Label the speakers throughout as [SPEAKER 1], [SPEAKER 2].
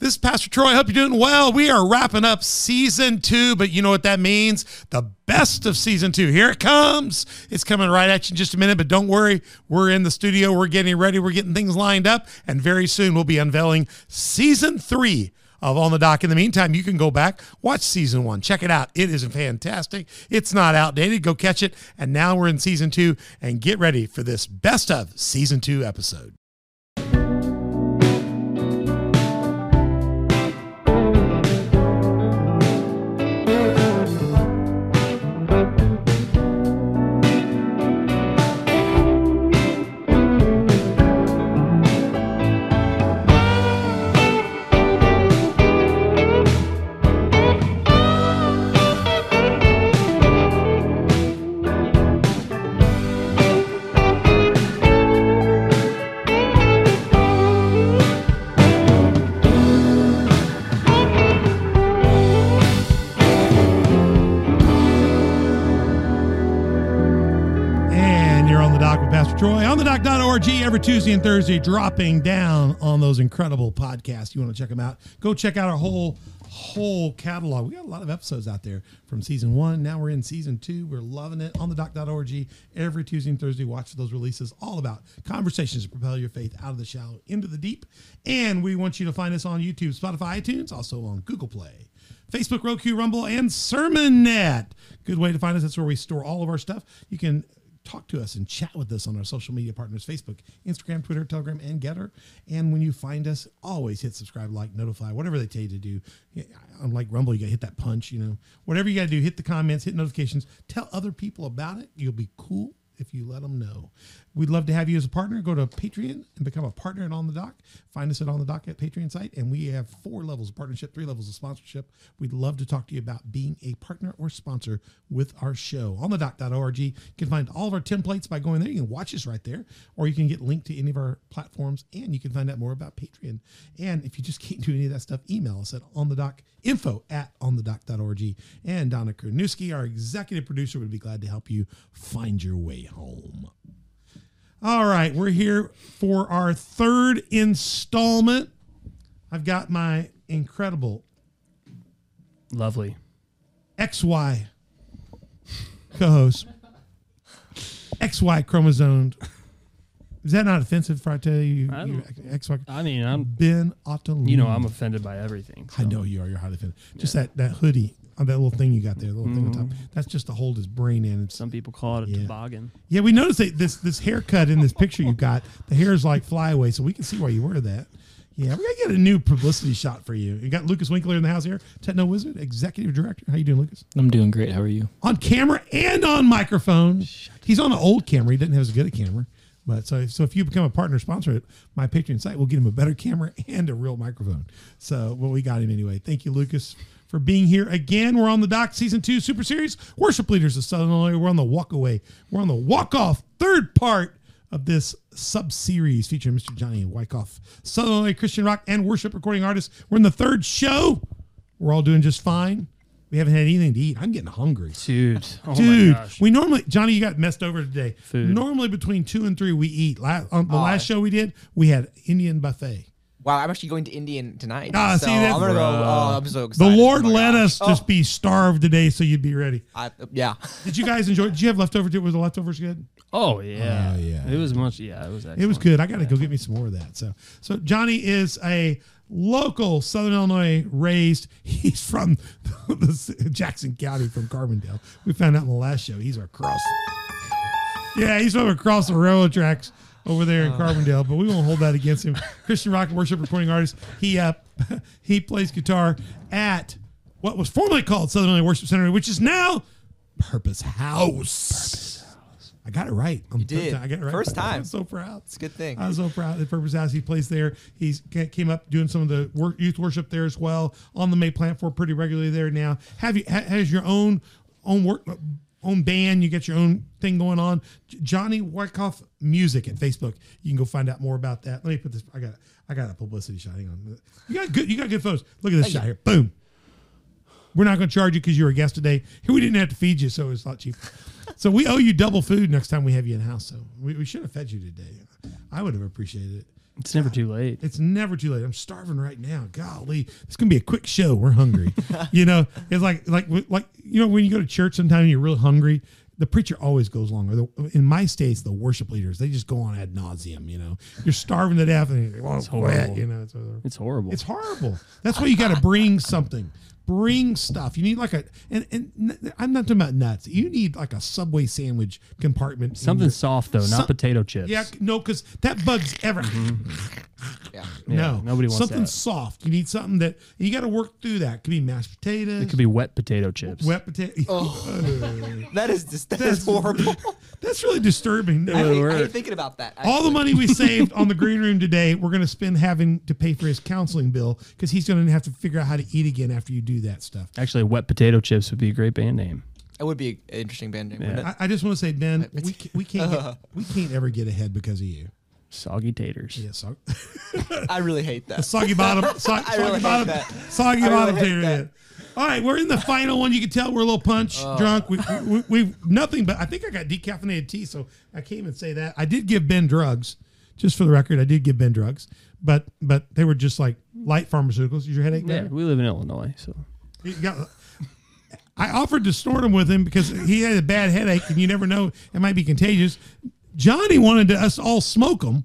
[SPEAKER 1] This is Pastor Troy. I hope you're doing well. We are wrapping up season two, but you know what that means? The best of season two. Here it comes. It's coming right at you in just a minute, but don't worry. We're in the studio. We're getting ready. We're getting things lined up. And very soon we'll be unveiling season three of On the Dock. In the meantime, you can go back, watch season one, check it out. It is fantastic. It's not outdated. Go catch it. And now we're in season two, and get ready for this best of season two episode. dock.org every Tuesday and Thursday, dropping down on those incredible podcasts. You want to check them out? Go check out our whole whole catalog. We got a lot of episodes out there from season one. Now we're in season two. We're loving it on the dock.org every Tuesday and Thursday. Watch those releases all about conversations to propel your faith out of the shallow into the deep. And we want you to find us on YouTube, Spotify, iTunes, also on Google Play. Facebook, Roku, Rumble, and SermonNet. Good way to find us. That's where we store all of our stuff. You can talk to us and chat with us on our social media partners Facebook, Instagram, Twitter, Telegram, and Gettr. And when you find us, always hit subscribe, like, notify, whatever they tell you to do. Unlike Rumble, you got to hit that punch, you know. Whatever you got to do, hit the comments, hit notifications, tell other people about it. You'll be cool if you let them know. We'd love to have you as a partner. Go to Patreon and become a partner at On the Dock. Find us at On the Dock at Patreon site. And we have four levels of partnership, three levels of sponsorship. We'd love to talk to you about being a partner or sponsor with our show. On the dock.org. You can find all of our templates by going there. You can watch us right there, or you can get linked to any of our platforms and you can find out more about Patreon. And if you just can't do any of that stuff, email us at on the dock info at on the dock.org. And Donna Kornewski, our executive producer, would be glad to help you find your way home. All right, we're here for our third installment. I've got my incredible
[SPEAKER 2] Lovely.
[SPEAKER 1] XY co-host, XY chromosomed. Is that not offensive if I tell you,
[SPEAKER 2] I
[SPEAKER 1] you XY?
[SPEAKER 2] I mean, I'm.
[SPEAKER 1] Ben Otto.
[SPEAKER 2] You know, I'm offended by everything.
[SPEAKER 1] I know you are. You're highly offended. Just that that hoodie, uh, that little thing you got there, the little thing on top. That's just to hold his brain in. It's,
[SPEAKER 2] Some people call it a
[SPEAKER 1] Yeah.
[SPEAKER 2] toboggan.
[SPEAKER 1] yeah, we noticed that this this haircut in this picture you got. The hair is like flyaway, so we can see why you wear that. Yeah, we're gonna get a new publicity shot for you. You got Lucas Winkler in the house here, Techno Wizard, Executive Director. How you doing, Lucas?
[SPEAKER 3] I'm doing great. How are you?
[SPEAKER 1] on camera and on microphone. He's on an old camera. He doesn't have as good a camera. But so, so if you become a partner sponsor at my Patreon site, we'll get him a better camera and a real microphone. So, well, we got him anyway. Thank you, Lucas, for being here again. We're on the dock season two super series. Worship leaders of Southern Illinois. We're on the walk away. We're on the walk off third part of this sub series featuring Mr. Johnny Wicoff, Southern Illinois Christian rock and worship recording artist. We're in the third show. We're all doing just fine. We haven't had anything to eat. I'm getting hungry.
[SPEAKER 2] Dude. Oh
[SPEAKER 1] Dude,
[SPEAKER 2] my gosh.
[SPEAKER 1] we normally Johnny, you got messed over today.
[SPEAKER 2] Food.
[SPEAKER 1] Normally between two and three we eat. La on the
[SPEAKER 4] Aw.
[SPEAKER 1] last show we did, we had Indian buffet.
[SPEAKER 4] Wow, I'm actually going to Indian tonight.
[SPEAKER 1] Ah,
[SPEAKER 4] so
[SPEAKER 1] see, that's-
[SPEAKER 4] I'm gonna go. Oh, I'm so
[SPEAKER 1] The
[SPEAKER 4] excited.
[SPEAKER 1] Lord
[SPEAKER 4] Oh my
[SPEAKER 1] let
[SPEAKER 4] gosh.
[SPEAKER 1] us just
[SPEAKER 4] Oh,
[SPEAKER 1] be starved today, so you'd be ready.
[SPEAKER 4] I, yeah.
[SPEAKER 1] Did you guys enjoy? Did you have leftovers? Was the leftovers good?
[SPEAKER 2] Oh yeah.
[SPEAKER 1] Oh, yeah.
[SPEAKER 2] It was much. Yeah, it was. Excellent.
[SPEAKER 1] It was good. I got to go get me some more of that. So, so Johnny is a local Southern Illinois raised. He's from the Jackson County from Carbondale. We found out in the last show. He's across. Yeah, he's from across the railroad tracks over there in Carbondale, but we won't hold that against him. Christian rock and worship recording artist. He uh, he plays guitar at what was formerly called Southern Illinois Worship Center, which is now Purpose House. I got it right. I'm
[SPEAKER 4] You did.
[SPEAKER 1] I got it right.
[SPEAKER 4] First time.
[SPEAKER 1] I'm so proud.
[SPEAKER 4] It's a good thing.
[SPEAKER 1] I'm so proud. At Purpose House, he plays there. He came up doing some of the work, youth worship there as well on the May platform pretty regularly there now. Have you ha, has your own own work own band? You get your own thing going on. Johnny Wicoff Music at Facebook. You can go find out more about that. Let me put this. I got I got a publicity shot. Hang on. You got good. You got good photos. Look at this shot here. Boom. We're not going to charge you because you were a guest today. Here we didn't have to feed you, so it's a lot cheaper. So we owe you double food next time we have you in house. So we, we should have fed you today. I would have appreciated it.
[SPEAKER 2] It's never too late.
[SPEAKER 1] It's never too late. I'm starving right now. Golly, it's gonna be a quick show. We're hungry. you know, it's like like like you know when you go to church, sometimes you're real hungry. The preacher always goes longer. The, in my states, the worship leaders they just go on ad nauseum. You know, you're starving to death and you want to quit.
[SPEAKER 2] horrible.
[SPEAKER 1] You know, it's,
[SPEAKER 2] It's horrible.
[SPEAKER 1] it's horrible. That's why you got to bring something. Bring stuff. You need like a and and n- I'm not talking about nuts. You need like a Subway sandwich compartment.
[SPEAKER 2] Something
[SPEAKER 1] your-
[SPEAKER 2] soft though,
[SPEAKER 1] Some-
[SPEAKER 2] not potato chips.
[SPEAKER 1] Yeah, no, because that bugs ever. Mm-hmm.
[SPEAKER 4] Yeah.
[SPEAKER 2] Yeah,
[SPEAKER 1] no,
[SPEAKER 2] nobody wants
[SPEAKER 1] something
[SPEAKER 2] that.
[SPEAKER 1] soft. You need something that you got to work through. That it could be mashed potatoes.
[SPEAKER 2] It could be wet potato chips.
[SPEAKER 1] wet potato. Oh.
[SPEAKER 4] That is just that
[SPEAKER 1] That's
[SPEAKER 4] is horrible.
[SPEAKER 1] That's really disturbing.
[SPEAKER 4] I hate, I
[SPEAKER 2] word.
[SPEAKER 4] thinking about that.
[SPEAKER 1] All the money we saved on the green room today, we're going to spend having to pay for his counseling bill because he's going to have to figure out how to eat again after you do that stuff.
[SPEAKER 2] Actually, wet potato chips would be a great band name.
[SPEAKER 4] It would be an interesting band name. wouldn't it?
[SPEAKER 1] I, I just want to say, Ben, we, ca- we can't get, we can't ever get ahead because of you.
[SPEAKER 2] Soggy taters.
[SPEAKER 1] Yeah, so,
[SPEAKER 4] I really hate that.
[SPEAKER 1] soggy bottom, so,
[SPEAKER 4] I
[SPEAKER 1] soggy
[SPEAKER 4] really hate
[SPEAKER 1] bottom,
[SPEAKER 4] that.
[SPEAKER 1] soggy
[SPEAKER 4] I really
[SPEAKER 1] bottom
[SPEAKER 4] hate
[SPEAKER 1] tater.
[SPEAKER 4] that.
[SPEAKER 1] yeah. All right, we're in the final one. You can tell we're a little punch
[SPEAKER 4] Oh.
[SPEAKER 1] drunk. We, we, we, nothing, but I think I got decaffeinated tea, so I can't even say that. I did give Ben drugs, just for the record. I did give Ben drugs, but but they were just like light pharmaceuticals. Is your headache
[SPEAKER 2] Yeah,
[SPEAKER 1] better?
[SPEAKER 2] we live in Illinois, so
[SPEAKER 1] You got- I offered to snort them with him because he had a bad headache, and you never know it might be contagious. Johnny wanted to, us all smoke them.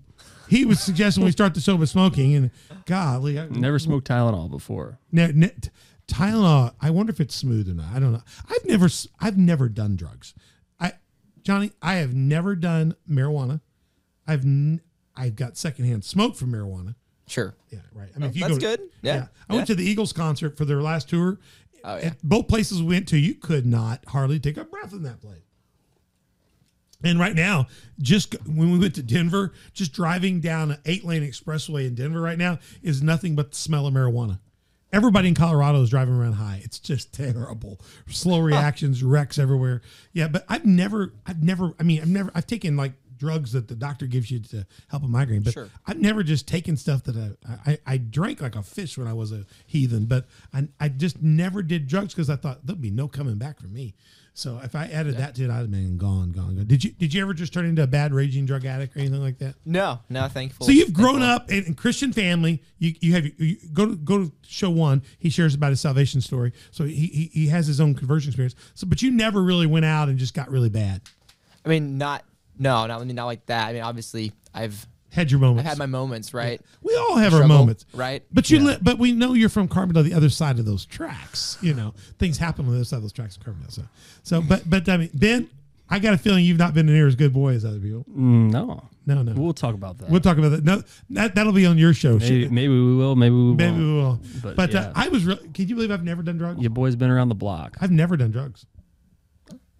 [SPEAKER 1] He was suggesting we start the show with smoking, and golly, I,
[SPEAKER 2] never smoked Tylenol before.
[SPEAKER 1] Ne- ne- t- Tylenol. I wonder if it's smooth or not. I don't know. I've never. s- I've never done drugs. I, Johnny, I have never done marijuana. I've. N- I've got secondhand smoke from marijuana.
[SPEAKER 4] Sure.
[SPEAKER 1] Yeah, right. I mean, oh, if you
[SPEAKER 4] that's
[SPEAKER 1] go,
[SPEAKER 4] good. Yeah.
[SPEAKER 1] I went to the Eagles concert for their last tour.
[SPEAKER 4] Oh, yeah.
[SPEAKER 1] At both places we went to, you could not hardly take a breath in that place. And right now, just when we went to Denver, just driving down an eight lane expressway in Denver right now is nothing but the smell of marijuana. Everybody in Colorado is driving around high. It's just terrible. Slow reactions, wrecks everywhere. Yeah, but I've never, I've never, I mean, I've never, I've taken like drugs that the doctor gives you to help a migraine, but
[SPEAKER 4] Sure.
[SPEAKER 1] I've never just taken stuff that I, I, I drank like a fish when I was a heathen, but I, I just never did drugs because I thought there'd be no coming back for me. So if I added that to it, I'd have been gone, gone, gone. Did you did you ever just turn into a bad raging drug addict or anything like that?
[SPEAKER 4] No, no, thankful.
[SPEAKER 1] So you've grown
[SPEAKER 4] thankful.
[SPEAKER 1] up in, in Christian family. You you have you go to go to show one. He shares about his salvation story. So he, he he has his own conversion experience. So but you never really went out and just got really bad.
[SPEAKER 4] I mean, not no, not I mean, not like that. I mean, obviously, I've
[SPEAKER 1] Had your moments.
[SPEAKER 4] I've had my moments, right?
[SPEAKER 1] we all have our moments,
[SPEAKER 4] right?
[SPEAKER 1] But you li- but we know you're from Carbondale, the other side of those tracks. You know things happen on the other side of those tracks in Carbondale. So so but but I mean Ben, I got a feeling you've not been near as good boy as other people.
[SPEAKER 2] Mm, no,
[SPEAKER 1] No no.
[SPEAKER 2] we'll talk about that.
[SPEAKER 1] We'll talk about that. No, that that'll be on your show.
[SPEAKER 2] maybe, maybe we will. Maybe we
[SPEAKER 1] Maybe
[SPEAKER 2] won't.
[SPEAKER 1] we will.
[SPEAKER 2] But,
[SPEAKER 1] But, uh. I was. Re- can you believe I've never done drugs?
[SPEAKER 2] Your boy's been around the block.
[SPEAKER 1] I've never done drugs.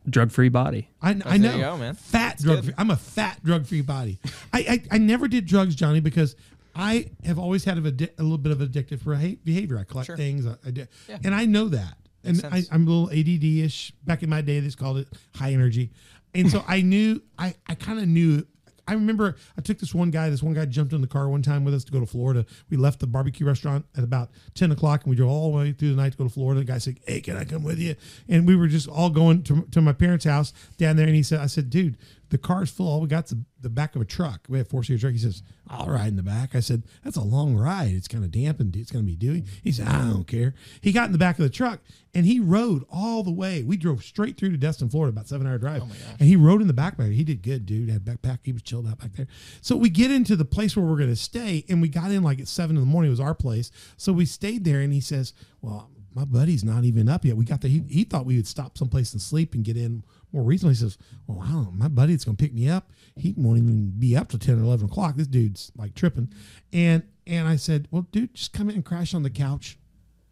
[SPEAKER 2] Drug free body.
[SPEAKER 1] I, I
[SPEAKER 4] there
[SPEAKER 1] know.
[SPEAKER 4] you go, man.
[SPEAKER 1] Fat drug. Free. I'm a fat drug free body. I, I I never did drugs, Johnny, because I have always had a, a little bit of addictive beha- behavior. I collect
[SPEAKER 4] Sure.
[SPEAKER 1] things. I, I do,
[SPEAKER 4] Yeah.
[SPEAKER 1] and I know that. And
[SPEAKER 4] Makes
[SPEAKER 1] I,
[SPEAKER 4] sense.
[SPEAKER 1] I'm a little ADD ish. Back in my day, they just called it high energy, and so I knew. I I kind of knew. I remember I took this one guy. This one guy jumped in the car one time with us to go to Florida. We left the barbecue restaurant at about ten o'clock, and we drove all the way through the night to go to Florida. The guy said, "Hey, can I come with you?" And we were just all going to, to my parents' house down there. And he said, "I said, dude, the car's full. All we got's the, the back of a truck. We have four seater truck." He says, "I'll ride in the back." I said, "That's a long ride. It's kind of damp and it's going to be dewy." He said, "I don't care." He got in the back of the truck and he rode all the way. We drove straight through to Destin, Florida, about seven hour drive. Oh and he rode in the back back. He did good, dude. Had backpack. He was chilled out back there. So we get into the place where we're going to stay, and we got in like at seven in the morning. It was our place. So we stayed there, and he says, "Well, my buddy's not even up yet. We got there. He, he thought we would stop someplace and sleep and get in more recently says, Well, I don't know. My buddy's going to pick me up. He won't even be up till 10 or 11 o'clock. This dude's like tripping. And, and I said, Well, dude, just come in and crash on the couch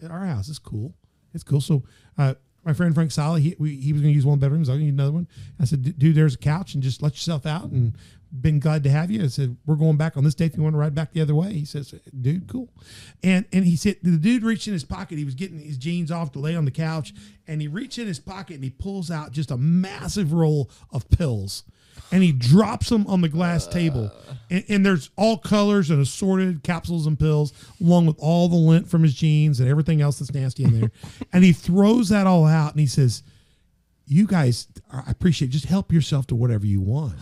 [SPEAKER 1] at our house. It's cool. It's cool. So, uh, my friend Frank Sally, he, he was going to use one bedroom. I was going to use another one. I said, dude, there's a couch and just let yourself out and been glad to have you. I said, we're going back on this day if you want to ride back the other way. He says, dude, cool. And and he said, the dude reached in his pocket. He was getting his jeans off to lay on the couch. And he reached in his pocket and he pulls out just a massive roll of pills. And he drops them on the glass table. And, and there's all colors and assorted capsules and pills, along with all the lint from his jeans and everything else that's nasty in there. and he throws that all out and he says, You guys, I appreciate it. Just help yourself to whatever you want.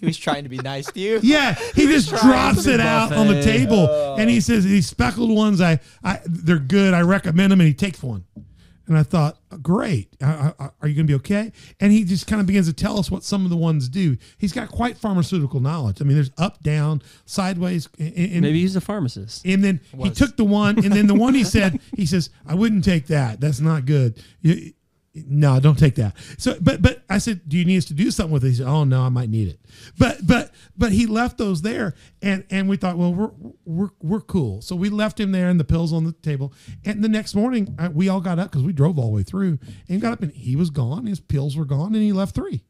[SPEAKER 4] He was trying to be nice to you.
[SPEAKER 1] Yeah, he just drops it out on the
[SPEAKER 2] buffet.
[SPEAKER 1] table, oh. and he says these speckled ones, I, I, they're good. I recommend them, and he takes one. And I thought, great. I, I, are you going to be okay? And he just kind of begins to tell us what some of the ones do. He's got quite pharmaceutical knowledge. I mean, there's up, down, sideways, and, and,
[SPEAKER 2] Maybe he's a pharmacist.
[SPEAKER 1] and then he
[SPEAKER 4] Was.
[SPEAKER 1] took the one, and then the one he said, he says, I wouldn't take that. That's not good. You- no, don't take that. So, but but I said, do you need us to do something with it? He said, oh no, I might need it. But but but he left those there, and and we thought, well, we're we're we're cool. So we left him there, and the pills on the table. And the next morning, uh, we all got up because we drove all the way through, and got up, and he was gone. His pills were gone, and he left three.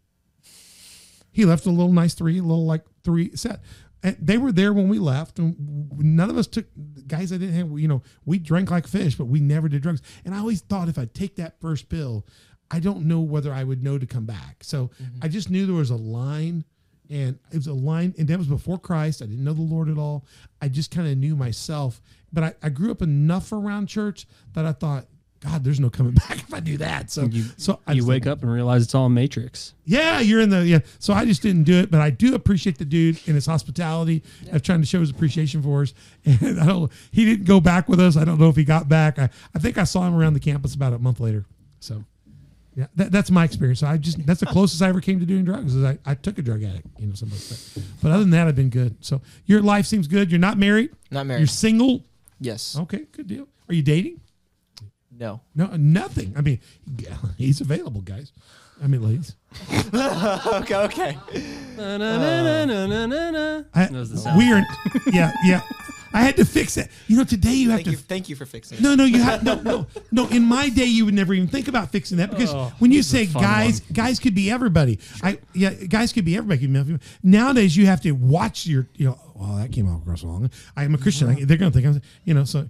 [SPEAKER 1] He left a little nice three, a little like three set. And they were there when we left, and none of us took guys. I didn't have, you know, we drank like fish, but we never did drugs. And I always thought if I take that first pill, I don't know whether I would know to come back. So mm-hmm. I just knew there was a line, and it was a line, and that was before Christ. I didn't know the Lord at all. I just kind of knew myself, but I, I grew up enough around church that I thought, God, there's no coming back if I do that. So
[SPEAKER 2] You,
[SPEAKER 1] so I
[SPEAKER 2] you wake up and realize it's all a Matrix.
[SPEAKER 1] yeah, you're in the yeah. So I just didn't do it, but I do appreciate the dude and his hospitality of trying to show his appreciation for us. And I don't. He didn't go back with us. I don't know if he got back. I, I think I saw him around the campus about a month later. So yeah, that, that's my experience. So I just that's the closest I ever came to doing drugs. Is I, I took a drug addict, you know, something like that. But other than that, I've been good. So your life seems good. You're not married.
[SPEAKER 4] Not married.
[SPEAKER 1] You're single.
[SPEAKER 4] Yes.
[SPEAKER 1] Okay, good deal. Are you dating?
[SPEAKER 4] No.
[SPEAKER 1] No, nothing. I mean, he's available, guys. I mean, ladies.
[SPEAKER 4] okay. Okay.
[SPEAKER 1] I,
[SPEAKER 2] That was the sound.
[SPEAKER 1] we are, yeah, yeah. I had to fix it. You know, today you have
[SPEAKER 4] Thank
[SPEAKER 1] to.
[SPEAKER 4] you. Thank you for fixing. it.
[SPEAKER 1] No, no, you have no, no, no. In my day, you would never even think about fixing that because
[SPEAKER 2] Oh,
[SPEAKER 1] when you
[SPEAKER 2] this is a
[SPEAKER 1] say
[SPEAKER 2] fun
[SPEAKER 1] guys, guys could be everybody. I yeah, guys could be everybody. Nowadays, you have to watch your. You know, well, that came out across wrong. I am a Christian. Uh-huh. I, they're going to think I'm. You know, so,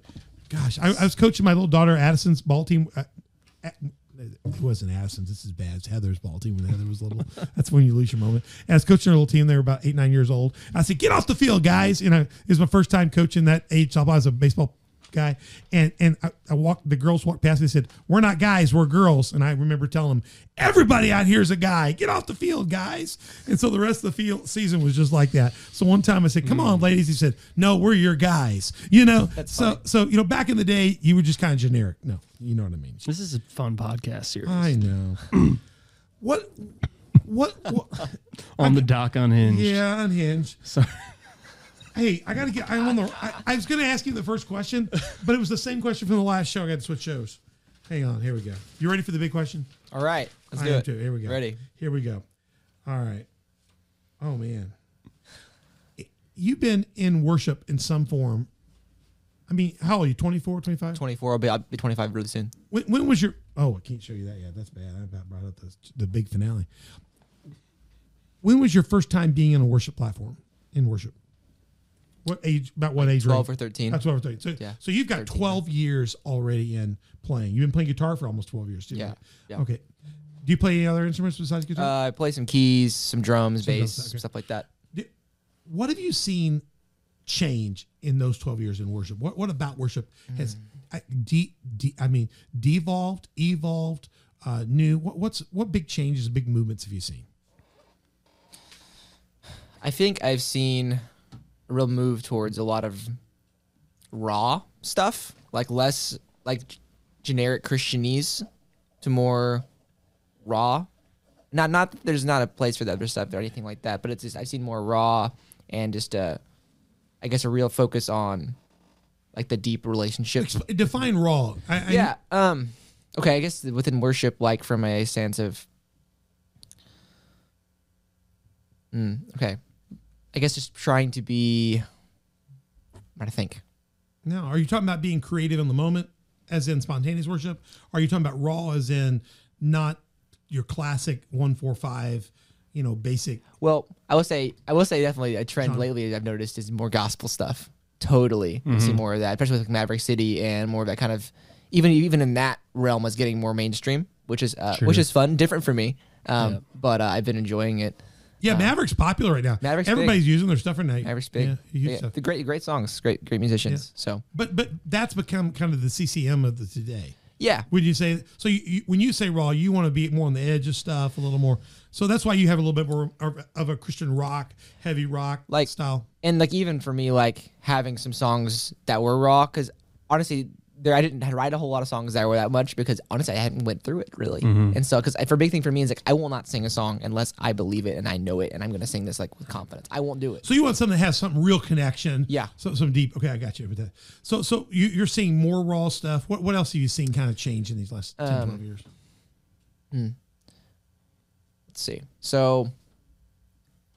[SPEAKER 1] gosh, I, I was coaching my little daughter Addison's ball team. Uh, at- it wasn't Addison's. This is bad. It's Heather's ball team when Heather was little. That's when you lose your moment. And I was coaching her little team. They were about eight, nine years old. I said, "Get off the field, guys!" You know, it was my first time coaching that age. I was a baseball guy, and and I, I walked. The girls walked past me. and said, "We're not guys. We're girls." And I remember telling them, "Everybody out here is a guy. Get off the field, guys!" And so the rest of the field season was just like that. So one time I said, "Come on, mm. ladies," he said, "No, we're your guys." You know,
[SPEAKER 4] That's
[SPEAKER 1] so
[SPEAKER 4] funny.
[SPEAKER 1] so you know, back in the day, you were just kind of generic. No, you know what I mean.
[SPEAKER 2] This is a fun podcast series.
[SPEAKER 1] I know. what, what? What?
[SPEAKER 2] on the dock unhinged.
[SPEAKER 1] Yeah, unhinged.
[SPEAKER 2] Sorry.
[SPEAKER 1] Hey, I gotta get. I'm on the. I, I was gonna ask you the first question, but it was the same question from the last show. I got to switch shows. Hang on. Here we go. You ready for the big question?
[SPEAKER 4] All right. Let's
[SPEAKER 1] I
[SPEAKER 4] do
[SPEAKER 1] am
[SPEAKER 4] it.
[SPEAKER 1] too. Here we go.
[SPEAKER 4] Ready.
[SPEAKER 1] Here we go. All right. Oh man, you've been in worship in some form. I mean, how old are you? 24, 25?
[SPEAKER 4] 24. I'll be, I'll be 25 really soon.
[SPEAKER 1] When, when was your? Oh, I can't show you that yet. That's bad. I about brought up the, the big finale. When was your first time being in a worship platform in worship? What age? About what age?
[SPEAKER 4] 12
[SPEAKER 1] range?
[SPEAKER 4] or 13.
[SPEAKER 1] That's 12 or 13. So,
[SPEAKER 4] Yeah,
[SPEAKER 1] so you've got
[SPEAKER 4] 13,
[SPEAKER 1] 12 years already in playing. You've been playing guitar for almost 12 years too.
[SPEAKER 4] Yeah, yeah.
[SPEAKER 1] Okay. Do you play any other instruments besides guitar?
[SPEAKER 4] Uh, I play some keys, some drums,
[SPEAKER 1] Some
[SPEAKER 4] bass,
[SPEAKER 1] drums, okay.
[SPEAKER 4] stuff like that.
[SPEAKER 1] What have you seen change in those 12 years in worship? What what about worship has
[SPEAKER 4] Mm.
[SPEAKER 1] I, de, de, I mean devolved, evolved, uh, new? What, what's what big changes, big movements have you seen?
[SPEAKER 4] I think I've seen real move towards a lot of raw stuff, like less like generic Christianese to more raw. Not not that there's not a place for the other stuff or anything like that, but it's just I've seen more raw and just uh I guess a real focus on like the deep relationship.
[SPEAKER 1] Exp- define raw. I, I,
[SPEAKER 4] yeah. Um. Okay. I guess within worship, like from a sense of. Mm, okay. I guess just trying to be. I'm trying to think.
[SPEAKER 1] No, are you talking about being creative in the moment, as in spontaneous worship? Are you talking about raw, as in not your classic one four five, you know, basic?
[SPEAKER 4] Well, I will say, I will say, definitely a trend
[SPEAKER 1] Genre.
[SPEAKER 4] lately I've noticed is more gospel stuff. Totally, I see more of that, especially with like Maverick City and more of that kind of. Even even in that realm is getting more mainstream, which is uh, which is fun, different for me. Um,
[SPEAKER 2] Yep.
[SPEAKER 4] but uh, I've been enjoying it.
[SPEAKER 1] Yeah, uh, Maverick's popular right now.
[SPEAKER 4] Maverick's
[SPEAKER 1] Everybody's using their stuff right now.
[SPEAKER 4] Maverick's big.
[SPEAKER 1] Yeah,
[SPEAKER 4] Yeah,
[SPEAKER 1] stuff.
[SPEAKER 4] the great great songs, great great musicians. So
[SPEAKER 1] But but that's become kind of the CCM of the today.
[SPEAKER 4] Yeah.
[SPEAKER 1] Would you say so? You, you, when you say raw, you want to be more on the edge of stuff, a little more. So that's why you have a little bit more of, of a Christian rock, heavy rock
[SPEAKER 4] Like-
[SPEAKER 1] style.
[SPEAKER 4] and like even for me like having some songs that were raw because honestly there i didn't write a whole lot of songs that were that much because honestly i hadn't went through it really and so because for a big thing for me is like i will not sing a song unless i believe it and i know it and i'm gonna sing this like with confidence i won't do it
[SPEAKER 1] So you want something that has some real connection.
[SPEAKER 4] Yeah.
[SPEAKER 1] So some deep. Okay, I got you with that. So so you, you're seeing more raw stuff. What what else have you seen kind of change in these last 10,
[SPEAKER 4] Um,
[SPEAKER 1] 12 years?
[SPEAKER 4] let's see so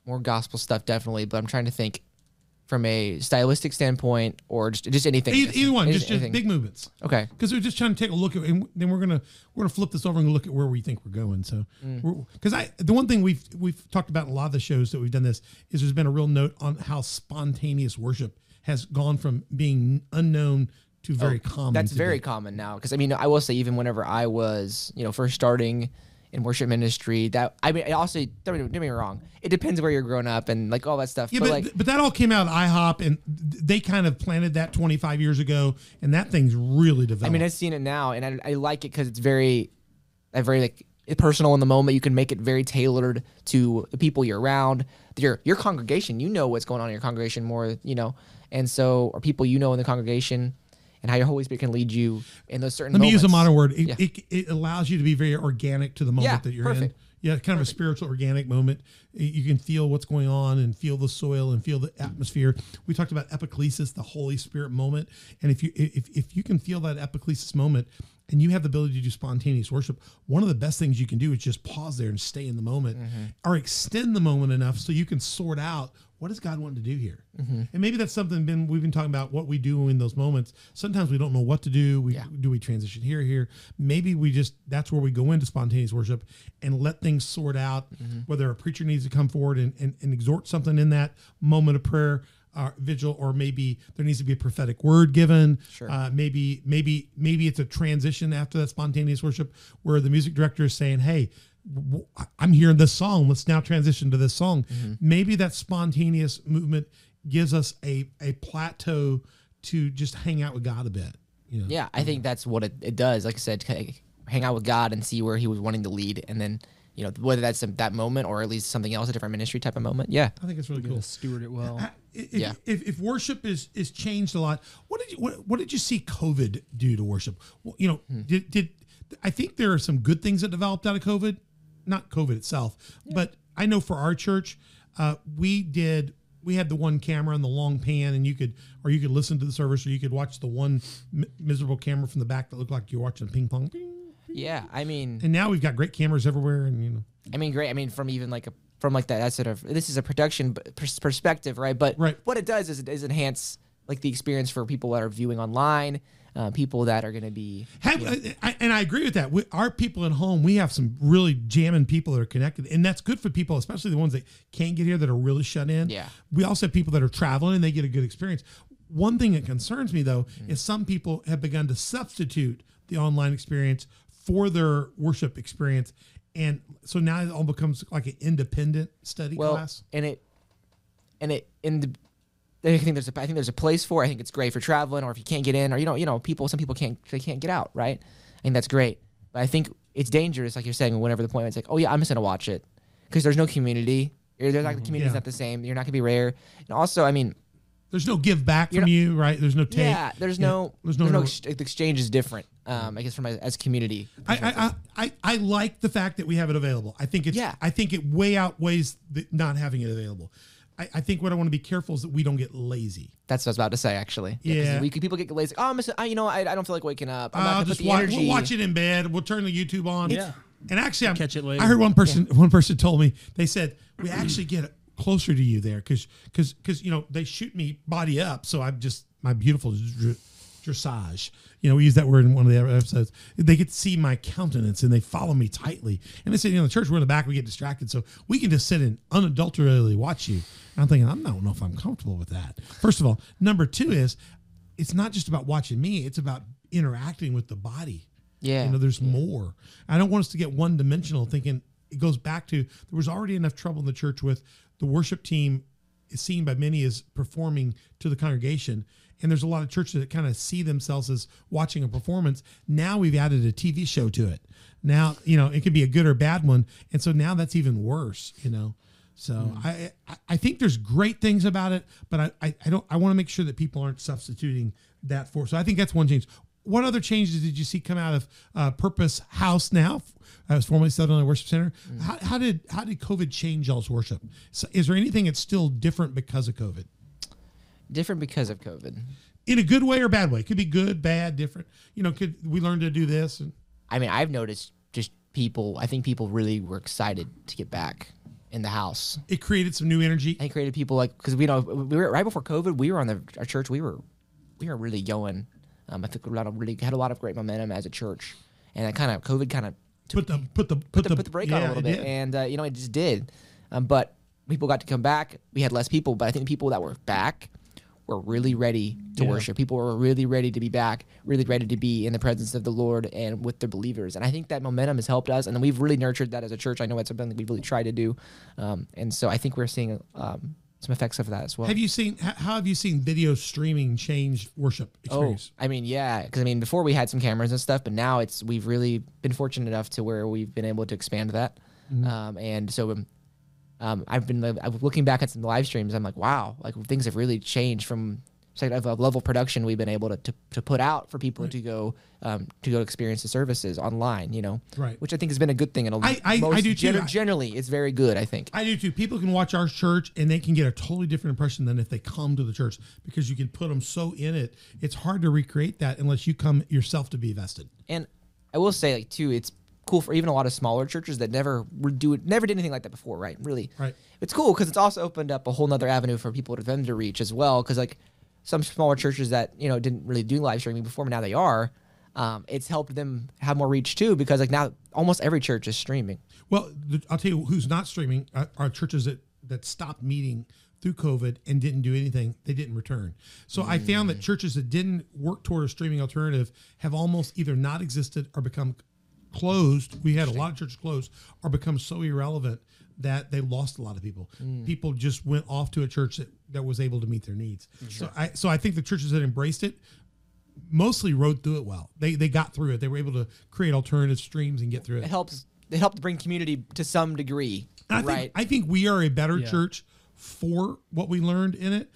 [SPEAKER 4] more gospel stuff definitely but i'm trying to think from a stylistic standpoint or just just anything
[SPEAKER 1] Either, either one, just, just big movements.
[SPEAKER 4] okay
[SPEAKER 1] because we're just trying to take a look at, and then we're gonna we're gonna flip this over and look at where we think we're going. So, mm. because I the one thing we've we've talked about in a lot of the shows that we've done this is there's been a real note on how spontaneous worship has gone from being unknown to very oh, common.
[SPEAKER 4] Oh, That's
[SPEAKER 1] today.
[SPEAKER 4] very common now because I mean I will say even whenever I was you know first starting in worship ministry that I mean I also don't get me wrong it depends where you're growing up and like all that stuff
[SPEAKER 1] Yeah,
[SPEAKER 4] but,
[SPEAKER 1] but,
[SPEAKER 4] like
[SPEAKER 1] but that all came out of IHOP, and they kind of planted that 25 years ago, and that thing's really developed.
[SPEAKER 4] I mean I've seen it now and I, I like it because it's very very like personal in the moment. You can make it very tailored to the people you're around your your congregation. You know what's going on in your congregation more you know and so or people you know in the congregation and how your Holy Spirit can lead you in those certain
[SPEAKER 1] Let me use a modern word. It,
[SPEAKER 4] Yeah.
[SPEAKER 1] it, it allows you to be very organic to the moment
[SPEAKER 4] Yeah,
[SPEAKER 1] that you're in.
[SPEAKER 4] perfect.
[SPEAKER 1] Yeah, kind of a spiritual, organic moment. You can feel what's going on and feel the soil and feel the atmosphere. We talked about epiclesis, the Holy Spirit moment, and if you if if you can feel that epiclesis moment, and you have the ability to do spontaneous worship, one of the best things you can do is just pause there and stay in the moment,
[SPEAKER 4] Mm-hmm.
[SPEAKER 1] or extend the moment enough so you can sort out what does God want to do here?
[SPEAKER 4] Mm-hmm.
[SPEAKER 1] And maybe that's something been we've been talking about what we do in those moments. Sometimes we don't know what to do. We
[SPEAKER 4] Yeah.
[SPEAKER 1] do we transition here here. Maybe we just that's where we go into spontaneous worship and let things sort out.
[SPEAKER 4] Mm-hmm.
[SPEAKER 1] Whether a preacher needs to come forward and, and, and exhort something in that moment of prayer. Uh, vigil, or maybe there needs to be a prophetic word given.
[SPEAKER 4] Sure.
[SPEAKER 1] Uh, maybe, maybe, maybe it's a transition after that spontaneous worship where the music director is saying, "Hey, I'm hearing this song. Let's now transition to this song.
[SPEAKER 4] Mm-hmm.
[SPEAKER 1] Maybe that spontaneous movement gives us a a plateau to just hang out with God a bit. You know?
[SPEAKER 4] Yeah, I think that's what it, it does. Like I said, hang out with God and see where He was wanting to lead, and then you know whether that's some, that moment or at least something else, a different ministry type of moment. Yeah,
[SPEAKER 1] I think it's really
[SPEAKER 2] Gotta
[SPEAKER 1] cool.
[SPEAKER 2] steward it well.
[SPEAKER 1] If,
[SPEAKER 4] Yeah.
[SPEAKER 1] if, if worship is is changed a lot, what did you what, what did you see COVID do to worship? Well, you know,
[SPEAKER 4] Hmm.
[SPEAKER 1] did did I think there are some good things that developed out of COVID, not COVID itself, but I know for our church, uh, we did we had the one camera and the long pan, and you could or you could listen to the service, or you could watch the one mi- miserable camera from the back that looked like you're watching ping pong. Ping.
[SPEAKER 4] yeah. I mean,
[SPEAKER 1] And now we've got great cameras everywhere, and you know,
[SPEAKER 4] I mean, great. I mean, from even like a from like that, that sort of this is a production perspective, right? But
[SPEAKER 1] Right.
[SPEAKER 4] what it does is it is enhance like the experience for people that are viewing online, uh, people that are going to be
[SPEAKER 1] Have, I, and I agree with that. We, our people at home, we have some really jamming people that are connected, and that's good for people, especially the ones that can't get here that are really shut in.
[SPEAKER 4] Yeah.
[SPEAKER 1] We also have people that are traveling and they get a good experience. One thing that concerns me though
[SPEAKER 4] Mm.
[SPEAKER 1] is some people have begun to substitute the online experience for their worship experience, and so now it all becomes like an independent study
[SPEAKER 4] well,
[SPEAKER 1] class.
[SPEAKER 4] and it and it in the. I think there's a I think there's a place for. it. I think it's great for traveling, or if you can't get in, or you know, you know, people. Some people can't they can't get out, right? I think that's great, but I think it's dangerous, like you're saying. Whenever the point it's like, oh yeah, I'm just gonna watch it because there's no community. There's not the community's
[SPEAKER 1] Mm-hmm. Yeah.
[SPEAKER 4] not the same. You're not gonna be rare, and also, I mean,
[SPEAKER 1] There's no give back from
[SPEAKER 4] not-
[SPEAKER 1] you, right? There's no take.
[SPEAKER 4] yeah, there's no
[SPEAKER 1] there's
[SPEAKER 4] there's
[SPEAKER 1] no-
[SPEAKER 4] no, ex- the exchange is different. Um, I guess from a, as community.
[SPEAKER 1] I, I, I, I like the fact that we have it available. I think it's
[SPEAKER 4] Yeah.
[SPEAKER 1] I think it way outweighs the not having it available. I, I think what I want to be careful is that we don't get lazy.
[SPEAKER 4] That's what I was about to say, actually.
[SPEAKER 1] Yeah.
[SPEAKER 4] we, people get lazy. Oh, I'm just, I, you know, I, I don't feel like waking up. I'm not
[SPEAKER 1] I'll
[SPEAKER 4] put
[SPEAKER 1] just
[SPEAKER 4] the
[SPEAKER 1] watch, we'll watch it in bed. We'll turn the YouTube on.
[SPEAKER 2] Yeah.
[SPEAKER 1] And actually, I'm,
[SPEAKER 2] Catch it later.
[SPEAKER 1] I heard one person one person told me they said we actually get closer to you there because because because you know they shoot me body up, so I'm just my beautiful dr- dressage. You know, we use that word in one of the other episodes. They get to see my countenance and they follow me tightly. And they say, you know, the church we're in the back, we get distracted, so we can just sit and unadulteratedly watch you. And I'm thinking, I don't know if I'm comfortable with that. First of all, number two is it's not just about watching me; it's about interacting with the body.
[SPEAKER 4] Yeah.
[SPEAKER 1] You know, there's more. I don't want us to get one dimensional thinking it goes back to there was already enough trouble in the church with the worship team is seen by many as performing to the congregation and there's a lot of churches that kind of see themselves as watching a performance. Now we've added a TV show to it. Now you know it could be a good or bad one, and so now that's even worse. You know. So hmm. I, I I think there's great things about it, but I I, I don't I want to make sure that people aren't substituting that for. So I think that's one change. What other changes did you see come out of uh, Purpose House now? I was formerly Southern Worship Center. Hmm. How, how did how did COVID change y'all's worship? So is there anything that's still different because of COVID?
[SPEAKER 4] Different because of COVID.
[SPEAKER 1] In a good way or bad way? It could be good, bad, different. You know, could we learn to do this? And
[SPEAKER 4] I mean, I've noticed just people. I think people really were excited to get back in the house.
[SPEAKER 1] it created some new energy.
[SPEAKER 4] I created people like because we know we were right before COVID. We were on the our church. We were we were really going. Um, I think we had really had a lot of great momentum as a church, and it kind of COVID kind of
[SPEAKER 1] Put the put the put,
[SPEAKER 4] put the, put the brake on a little bit,
[SPEAKER 1] did.
[SPEAKER 4] and uh, you know it just did. Um, but people got to come back. We had less people, but I think people that were back were really ready to
[SPEAKER 1] Yeah.
[SPEAKER 4] worship. People were really ready to be back, really ready to be in the presence of the Lord and with the believers. And I think that momentum has helped us, and we've really nurtured that as a church. I know it's something that we've really tried to do, um, and so I think we're seeing um, some effects of that as well.
[SPEAKER 1] Have you seen how have you seen video streaming change worship experience?
[SPEAKER 4] Oh, I mean, yeah, because I mean, before we had some cameras and stuff, but now it's we've really been fortunate enough to where we've been able to expand that,
[SPEAKER 1] Mm-hmm.
[SPEAKER 4] um, and so um, I've been I was looking back at some live streams. I'm like, wow, like things have really changed from like of a level of production we've been able to, to, to put out for people to go um, to go experience the services online. You know,
[SPEAKER 1] Right.
[SPEAKER 4] Which I think has been a good thing. And a-
[SPEAKER 1] I- I- I do too.
[SPEAKER 4] gener-
[SPEAKER 1] I-
[SPEAKER 4] generally, it's very good. I think.
[SPEAKER 1] I do too. People can watch our church and they can get a totally different impression than if they come to the church because you can put them so in it. It's hard to recreate that unless you come yourself to be vested.
[SPEAKER 4] And I will say, like, too, it's cool for even a lot of smaller churches that never were do it, never did anything like that before, right? Really,
[SPEAKER 1] Right.
[SPEAKER 4] It's cool because it's also opened up a whole nother avenue for people to them to reach as well. Because like some smaller churches that you know didn't really do live streaming before, but now they are. Um, it's helped them have more reach too because like now almost every church is streaming.
[SPEAKER 1] Well, the, I'll tell you who's not streaming are, are churches that that stopped meeting through COVID and didn't do anything. They didn't return. So I found that churches that didn't work toward a streaming alternative have almost either not existed or become closed. We had a lot of churches closed or become so irrelevant that they lost a lot of people. Mm. People just went off to a church that, that was able to meet their needs. So I so I think the churches that embraced it mostly rode through it well. They they got through it. They were able to create alternative streams and get through it.
[SPEAKER 4] It helps. It helped bring community to some degree,
[SPEAKER 1] I
[SPEAKER 4] right?
[SPEAKER 1] think I think we are a better
[SPEAKER 2] Yeah.
[SPEAKER 1] church for what we learned in it.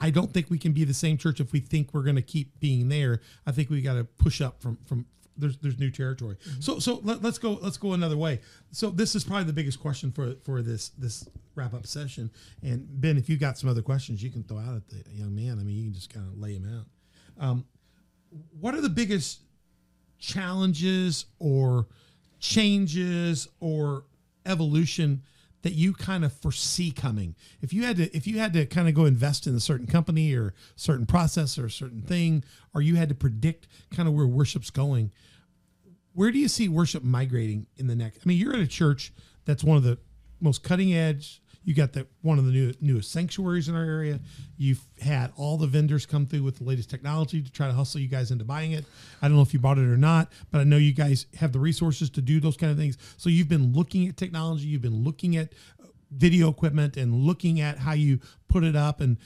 [SPEAKER 1] I don't think we can be the same church if we think we're going to keep being there. I think we got to push up from from there's there's new territory. So so let, us go let's go another way. So this is probably the biggest question for for this this wrap up session. And Ben, if you got some other questions, you can throw out at the young man. I mean, you can just kind of lay them out. Um, what are the biggest challenges or changes or evolution that you kind of foresee coming. If you had to if you had to kind of go invest in a certain company or certain process or a certain thing or you had to predict kind of where worship's going where do you see worship migrating in the next i mean you're at a church that's one of the most cutting edge you got the one of the new, newest sanctuaries in our area. You've had all the vendors come through with the latest technology to try to hustle you guys into buying it. I don't know if you bought it or not but i know you guys have the resources to do those kind of things. So you've been looking at technology you've been looking at uh, video equipment and looking at how you put it up. And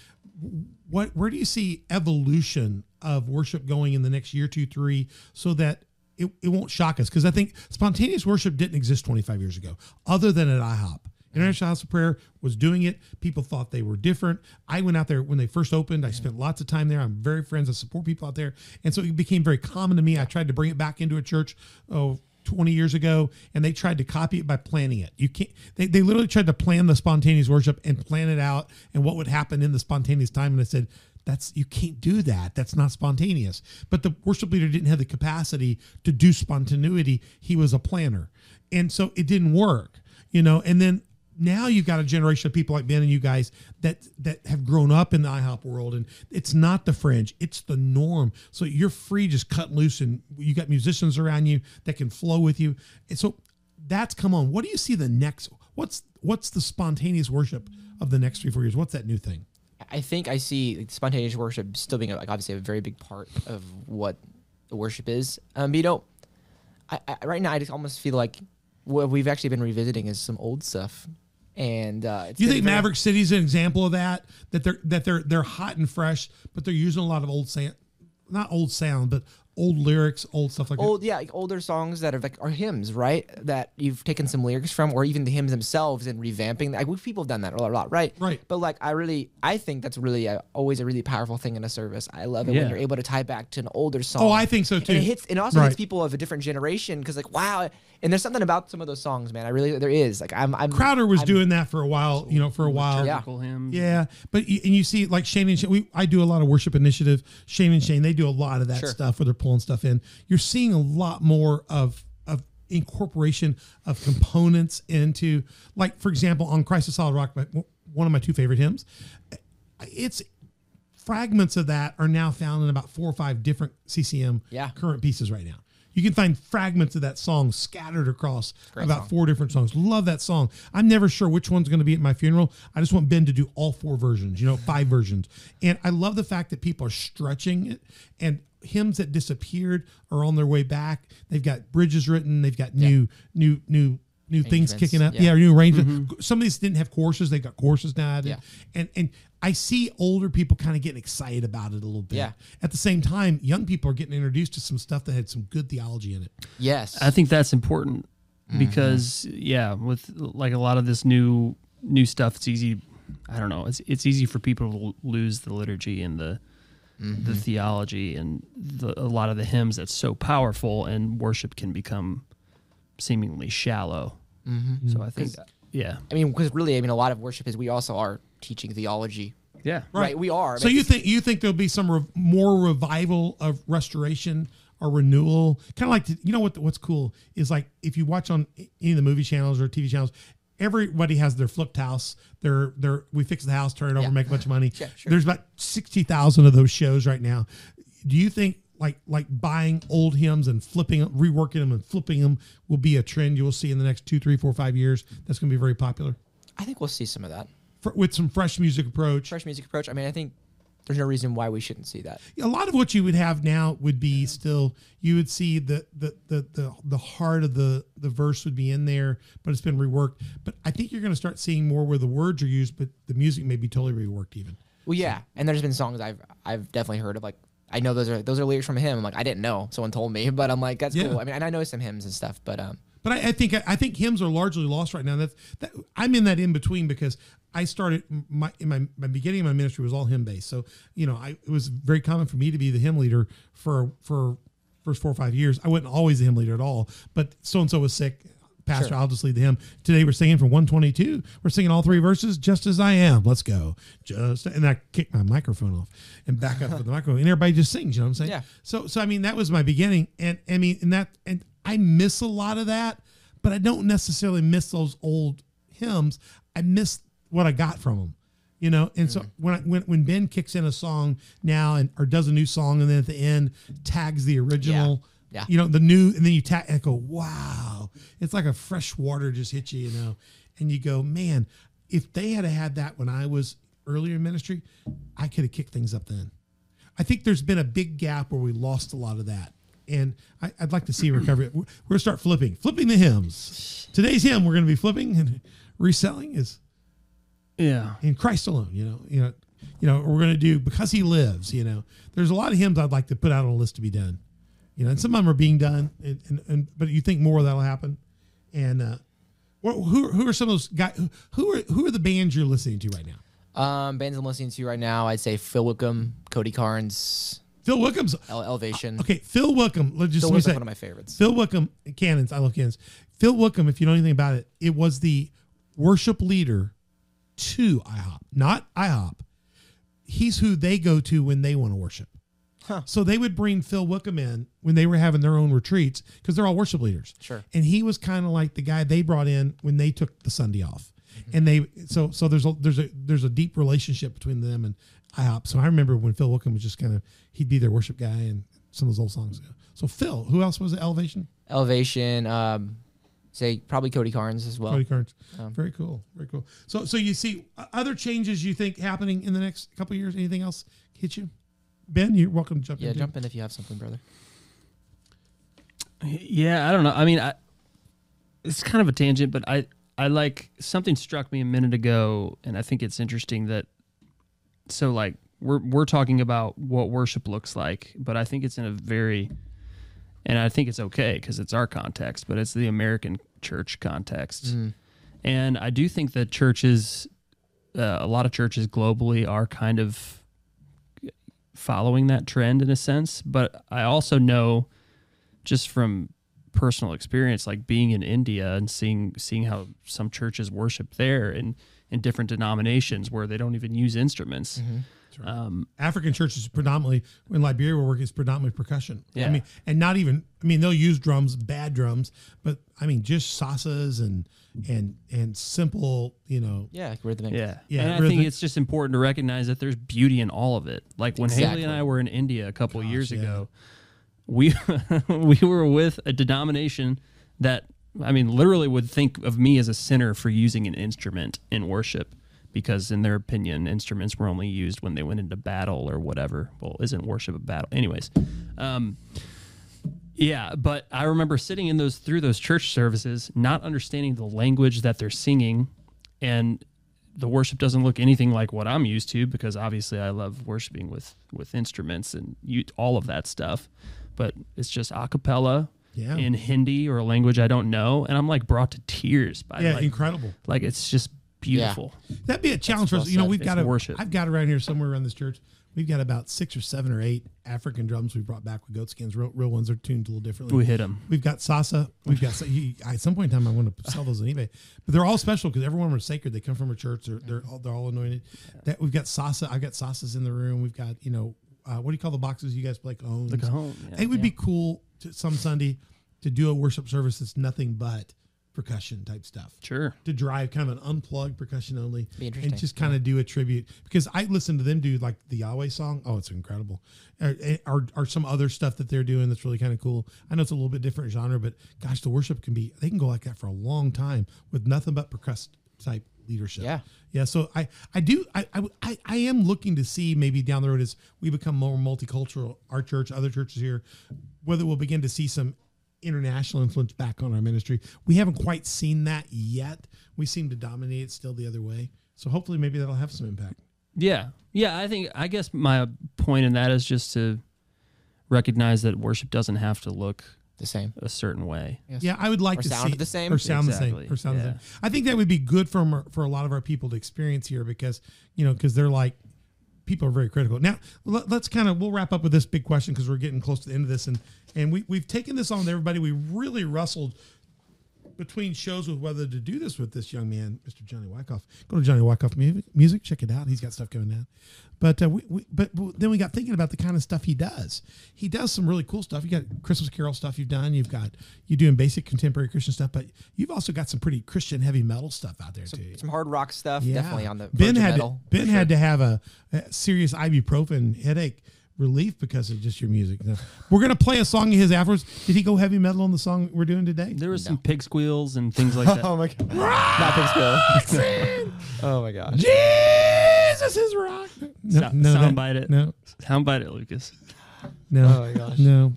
[SPEAKER 1] what where do you see evolution of worship going in the next year two three so that it, it won't shock us? Because i think spontaneous worship didn't exist 25 years ago other than at ihop international house of prayer was doing it. People thought they were different. I went out there when they first opened. I spent lots of time there. I'm very friends. I support people out there. And so it became very common to me. I tried to bring it back into a church oh 20 years ago and they tried to copy it by planning it. You can't they, they literally tried to plan the spontaneous worship and plan it out and what would happen in the spontaneous time. And i said that's you can't do that. That's not spontaneous. But the worship leader didn't have the capacity to do spontaneity. He was a planner. And so it didn't work you know? And then now you've got a generation of people like Ben and you guys that that have grown up in the IHOP world, and it's not the fringe; it's the norm. So you're free, just cut loose, and you got musicians around you that can flow with you. And so that's come on. What do you see the next? What's what's the spontaneous worship of the next three four years? What's that new thing?
[SPEAKER 4] I think I see spontaneous worship still being like obviously a very big part of what the worship is. Um, but you know, I, I, right now I just almost feel like what we've actually been revisiting is some old stuff. And uh,
[SPEAKER 1] you think
[SPEAKER 4] very-
[SPEAKER 1] Maverick City's an example of that? That they're that they're they're hot and fresh, but they're using a lot of old sound, not old sound, but old lyrics, old stuff like
[SPEAKER 4] old yeah like older songs that are like are hymns right that you've taken some lyrics from or even the hymns themselves and revamping like we people have done that a lot, right
[SPEAKER 1] Right.
[SPEAKER 4] but like i really i think that's really a, always a really powerful thing in a service i love it
[SPEAKER 2] Yeah.
[SPEAKER 4] when you're able to tie back to an older song
[SPEAKER 1] Oh, I think so, too.
[SPEAKER 4] and it hits it also hits people of a different generation because like wow and there's something about some of those songs man i really there is like i'm i'm.
[SPEAKER 1] Crowder was
[SPEAKER 4] I'm-
[SPEAKER 1] doing that for a while, you know, for a while.
[SPEAKER 4] Yeah.
[SPEAKER 2] Hymns.
[SPEAKER 1] Yeah, but and you see like Shane and Shane, we, I do a lot of worship initiative. Shane and Shane, they do a lot of that
[SPEAKER 4] Sure.
[SPEAKER 1] stuff where they're pulling stuff in. You're seeing a lot more of of incorporation of components into, like for example, on Christ the Solid Rock, my, one of my two favorite hymns. It's fragments of that are now found in about four or five different CCM
[SPEAKER 4] Yeah.
[SPEAKER 1] current pieces right now. You can find fragments of that song scattered across
[SPEAKER 4] Great
[SPEAKER 1] about
[SPEAKER 4] song.
[SPEAKER 1] four different songs. Love that song. I'm never sure which one's going to be at my funeral. I just want Ben to do all four versions, you know, five versions. And I love the fact that people are stretching it and hymns that disappeared are on their way back. They've got bridges written, they've got new new new new things kicking up.
[SPEAKER 4] yeah.
[SPEAKER 1] Yeah, new arrangements. Mm-hmm. Some of these didn't have courses, they got courses now. added.
[SPEAKER 4] Yeah.
[SPEAKER 1] And and I see older people kind of getting excited about it a little bit.
[SPEAKER 4] Yeah.
[SPEAKER 1] At the same time, young people are getting introduced to some stuff that had some good theology in it.
[SPEAKER 4] yes
[SPEAKER 2] I think that's important mm-hmm. because yeah, with like a lot of this new new stuff, it's easy. I don't know. It's it's easy for people to lose the liturgy and the the mm-hmm. theology and the, a lot of the hymns that's so powerful, and worship can become seemingly shallow. Mm-hmm. So I think, yeah,
[SPEAKER 4] i mean because really i mean a lot of worship is we also are teaching theology
[SPEAKER 2] yeah,
[SPEAKER 4] right, we are
[SPEAKER 1] So you think you think there'll be some re- more revival of restoration or renewal? Kind of like to, you know what what's cool is like if you watch on any of the movie channels or TV channels, everybody has their flipped house. Their their we fix the house, turn it over,
[SPEAKER 4] Yeah.
[SPEAKER 1] make a bunch of money.
[SPEAKER 4] Yeah, sure.
[SPEAKER 1] There's about sixty thousand of those shows right now. Do you think like like buying old hymns and flipping them, reworking them and flipping them will be a trend you will see in the next two, three, four, five years? That's going to be very popular.
[SPEAKER 4] I think we'll see some of that.
[SPEAKER 1] For, with some fresh music approach.
[SPEAKER 4] fresh music approach. I mean i think there's no reason why we shouldn't see that.
[SPEAKER 1] A lot of what you would have now would be still you would see the the the the, the heart of the the verse would be in there but it's been reworked. But i think you're going to start seeing more where the words are used but the music may be totally reworked even.
[SPEAKER 4] Well, yeah, and there's been songs I've I've definitely heard of. Like I know those are those are lyrics from hymn. I'm like I didn't know. Someone told me, but I'm like that's
[SPEAKER 1] Yeah.
[SPEAKER 4] cool. I mean, and I know some hymns and stuff, but um,
[SPEAKER 1] but I, I think I think hymns are largely lost right now. That's that I'm in that in between because I started my in my, my beginning of my ministry was all hymn based. So you know, I it was very common for me to be the hymn leader for for first four or five years. I wasn't always a hymn leader at all, but so and so was sick. Pastor,
[SPEAKER 4] Sure.
[SPEAKER 1] I'll just lead the hymn. Today we're singing from 122. We're singing all three verses, just as I am. Let's go. Just and I kicked my microphone off and back up with the microphone. And everybody just sings, you know what I'm saying?
[SPEAKER 4] Yeah.
[SPEAKER 1] So so I mean that was my beginning. And I mean and that and I miss a lot of that, but I don't necessarily miss those old hymns. I miss what I got from them. You know, and so mm. when I, when when Ben kicks in a song now and or does a new song and then at the end tags the original,
[SPEAKER 4] Yeah.
[SPEAKER 1] You know, the new and then you tag and go, wow, it's like a fresh water just hit you, you know, and you go, man, if they had had that when I was earlier in ministry, I could have kicked things up then. I think there's been a big gap where we lost a lot of that. And I, I'd like to see recovery. We're going to start flipping, flipping the hymns. Today's hymn we're going to be flipping and reselling is
[SPEAKER 2] yeah.
[SPEAKER 1] in Christ alone. You know, you know, you know. We're going to do because He lives. You know, there's a lot of hymns I'd like to put out on a list to be done. You know, and some of them are being done, and, and, and but you think more of that'll happen. And uh, who who are some of those guys? Who are who are the bands you're listening to right now?
[SPEAKER 4] um, bands I'm listening to right now, I'd say Phil Wickham, Cody Carnes,
[SPEAKER 1] Phil Wickham's
[SPEAKER 4] Ele- Elevation.
[SPEAKER 1] okay. Phil Wickham. Let's just
[SPEAKER 4] Phil
[SPEAKER 1] let me
[SPEAKER 4] Wickham's
[SPEAKER 1] say,
[SPEAKER 4] one of my favorites.
[SPEAKER 1] Phil Wickham, Cannons. I love Cannons. Phil Wickham, if you know anything about it, it was the worship leader to IHOP, not IHOP. He's who they go to when they want to worship.
[SPEAKER 4] Huh.
[SPEAKER 1] So they would bring Phil Wickham in when they were having their own retreats because they're all worship leaders.
[SPEAKER 4] Sure.
[SPEAKER 1] And he was kind of like the guy they brought in when they took the Sunday off.
[SPEAKER 4] Mm-hmm.
[SPEAKER 1] And they so so there's a there's a there's a deep relationship between them and IHOP. So I remember when Phil Wickham was just kind of he'd be their worship guy and some of those old songs. So Phil, who else was it? Elevation?
[SPEAKER 4] Elevation, um, say probably Cody Carnes as well.
[SPEAKER 1] Cody Carnes.
[SPEAKER 4] Um,
[SPEAKER 1] very cool. Very cool. So so you see other changes you think happening in the next couple of years? Anything else hit you? Ben, you're welcome to jump
[SPEAKER 4] Yeah,
[SPEAKER 1] in. too.
[SPEAKER 4] jump in if you have something, brother.
[SPEAKER 2] Yeah, I don't know. I mean, I, it's kind of a tangent, but I I like something struck me a minute ago, and I think it's interesting that so like we're we're talking about what worship looks like, but I think it's in a very and I think it's okay because it's our context, but it's the American church context. And I do think that churches, uh, a lot of churches globally, are kind of following that trend in a sense. But I also know, just from personal experience, like being in India and seeing seeing how some churches worship there and in different denominations where they don't even use instruments. Um,
[SPEAKER 1] African churches predominantly in Liberia where work is predominantly percussion.
[SPEAKER 2] Yeah.
[SPEAKER 1] I mean, and not even I mean they'll use drums, bad drums, but I mean just sasas and and and simple, you know.
[SPEAKER 4] Yeah, rhythmic.
[SPEAKER 2] Yeah.
[SPEAKER 1] Yeah,
[SPEAKER 2] And I think it's just important to recognize that there's beauty in all of it. Like when Haley and I were in India a couple of years
[SPEAKER 1] yeah.
[SPEAKER 2] ago, we we were with a denomination that I mean literally would think of me as a sinner for using an instrument in worship because in their opinion instruments were only used when they went into battle or whatever. Well, isn't worship a battle? Anyways, um yeah, but I remember sitting in those through those church services, not understanding the language that they're singing, and the worship doesn't look anything like what I'm used to because obviously I love worshiping with with instruments and you, all of that stuff, but it's just a cappella
[SPEAKER 1] Yeah.
[SPEAKER 2] in Hindi or a language I don't know, and I'm like brought to tears by
[SPEAKER 1] Yeah,
[SPEAKER 2] like,
[SPEAKER 1] incredible.
[SPEAKER 2] like it's just beautiful.
[SPEAKER 1] That'd be a challenge for
[SPEAKER 4] well
[SPEAKER 1] us. You know, we've got a,
[SPEAKER 2] worship.
[SPEAKER 1] I've got it around here somewhere around this church. We've got about six or seven or eight African drums we brought back with goat skins. Real, real ones are tuned a little differently.
[SPEAKER 2] We hit them.
[SPEAKER 1] We've got Sasa. We've got at some point in time I want to sell those on eBay, but they're all special because every one of them are sacred. They come from a church. They're they're all, they're all anointed. That we've got Sasa. I've got Sasas in the room. We've got you know uh, what do you call the boxes you guys play cajones?
[SPEAKER 2] The cajon, yeah.
[SPEAKER 1] it would be cool to some Sunday to do a worship service that's nothing but percussion type stuff
[SPEAKER 2] Sure.
[SPEAKER 1] to drive kind of an unplugged percussion only and just kind of do a tribute because I listen to them do like the Yahweh song. Oh, it's incredible. Or, or, or some other stuff that they're doing that's really kind of cool. I know it's a little bit different genre, but gosh, the worship can be, they can go like that for a long time with nothing but percussive type leadership.
[SPEAKER 4] Yeah.
[SPEAKER 1] Yeah. So I, I do, I, I, I- I am looking to see maybe down the road as we become more multicultural, our church, other churches here, whether we'll begin to see some international influence back on our ministry. We haven't quite seen that yet. We seem to dominate it still the other way. So hopefully maybe that'll have some impact.
[SPEAKER 2] Yeah. Yeah, I think I guess my point in that is just to recognize that worship doesn't have to look
[SPEAKER 4] The same.
[SPEAKER 2] a certain way.
[SPEAKER 4] Yes.
[SPEAKER 1] Yeah, I would like
[SPEAKER 4] Or
[SPEAKER 1] to
[SPEAKER 4] sound
[SPEAKER 1] see
[SPEAKER 4] the same?
[SPEAKER 1] or sound the same, or sound the same. I think that would be good for for a lot of our people to experience here because you know because they're like people are very critical. Now let, us kind of we'll wrap up with this big question because we're getting close to the end of this and and we we've taken this on everybody. We really wrestled between shows with whether to do this with this young man, Mr. Johnny Wicoff. Go to Johnny Wicoff music, music check it out. He's got stuff going on. But uh, we, we, but but then we got thinking about the kind of stuff he does. He does some really cool stuff. You got Christmas Carol stuff you've done. You've got you doing basic contemporary Christian stuff, but you've also got some pretty Christian heavy metal stuff out there too.
[SPEAKER 4] Some hard rock stuff. Definitely on the
[SPEAKER 1] Ben had to, Ben had to have a, a serious ibuprofen headache relief because of just your music. We're gonna play a song of his afterwards. Did he go heavy metal on the song we're doing today?
[SPEAKER 2] There was some pig squeals and things like that.
[SPEAKER 4] Oh my god. Not Pig Squirrel. oh my gosh.
[SPEAKER 1] Jesus is rock. No,
[SPEAKER 2] Sound-
[SPEAKER 1] no, that-
[SPEAKER 2] soundbite it.
[SPEAKER 1] No,
[SPEAKER 2] How about it, Lucas?
[SPEAKER 1] no.
[SPEAKER 4] Oh my gosh.
[SPEAKER 1] No.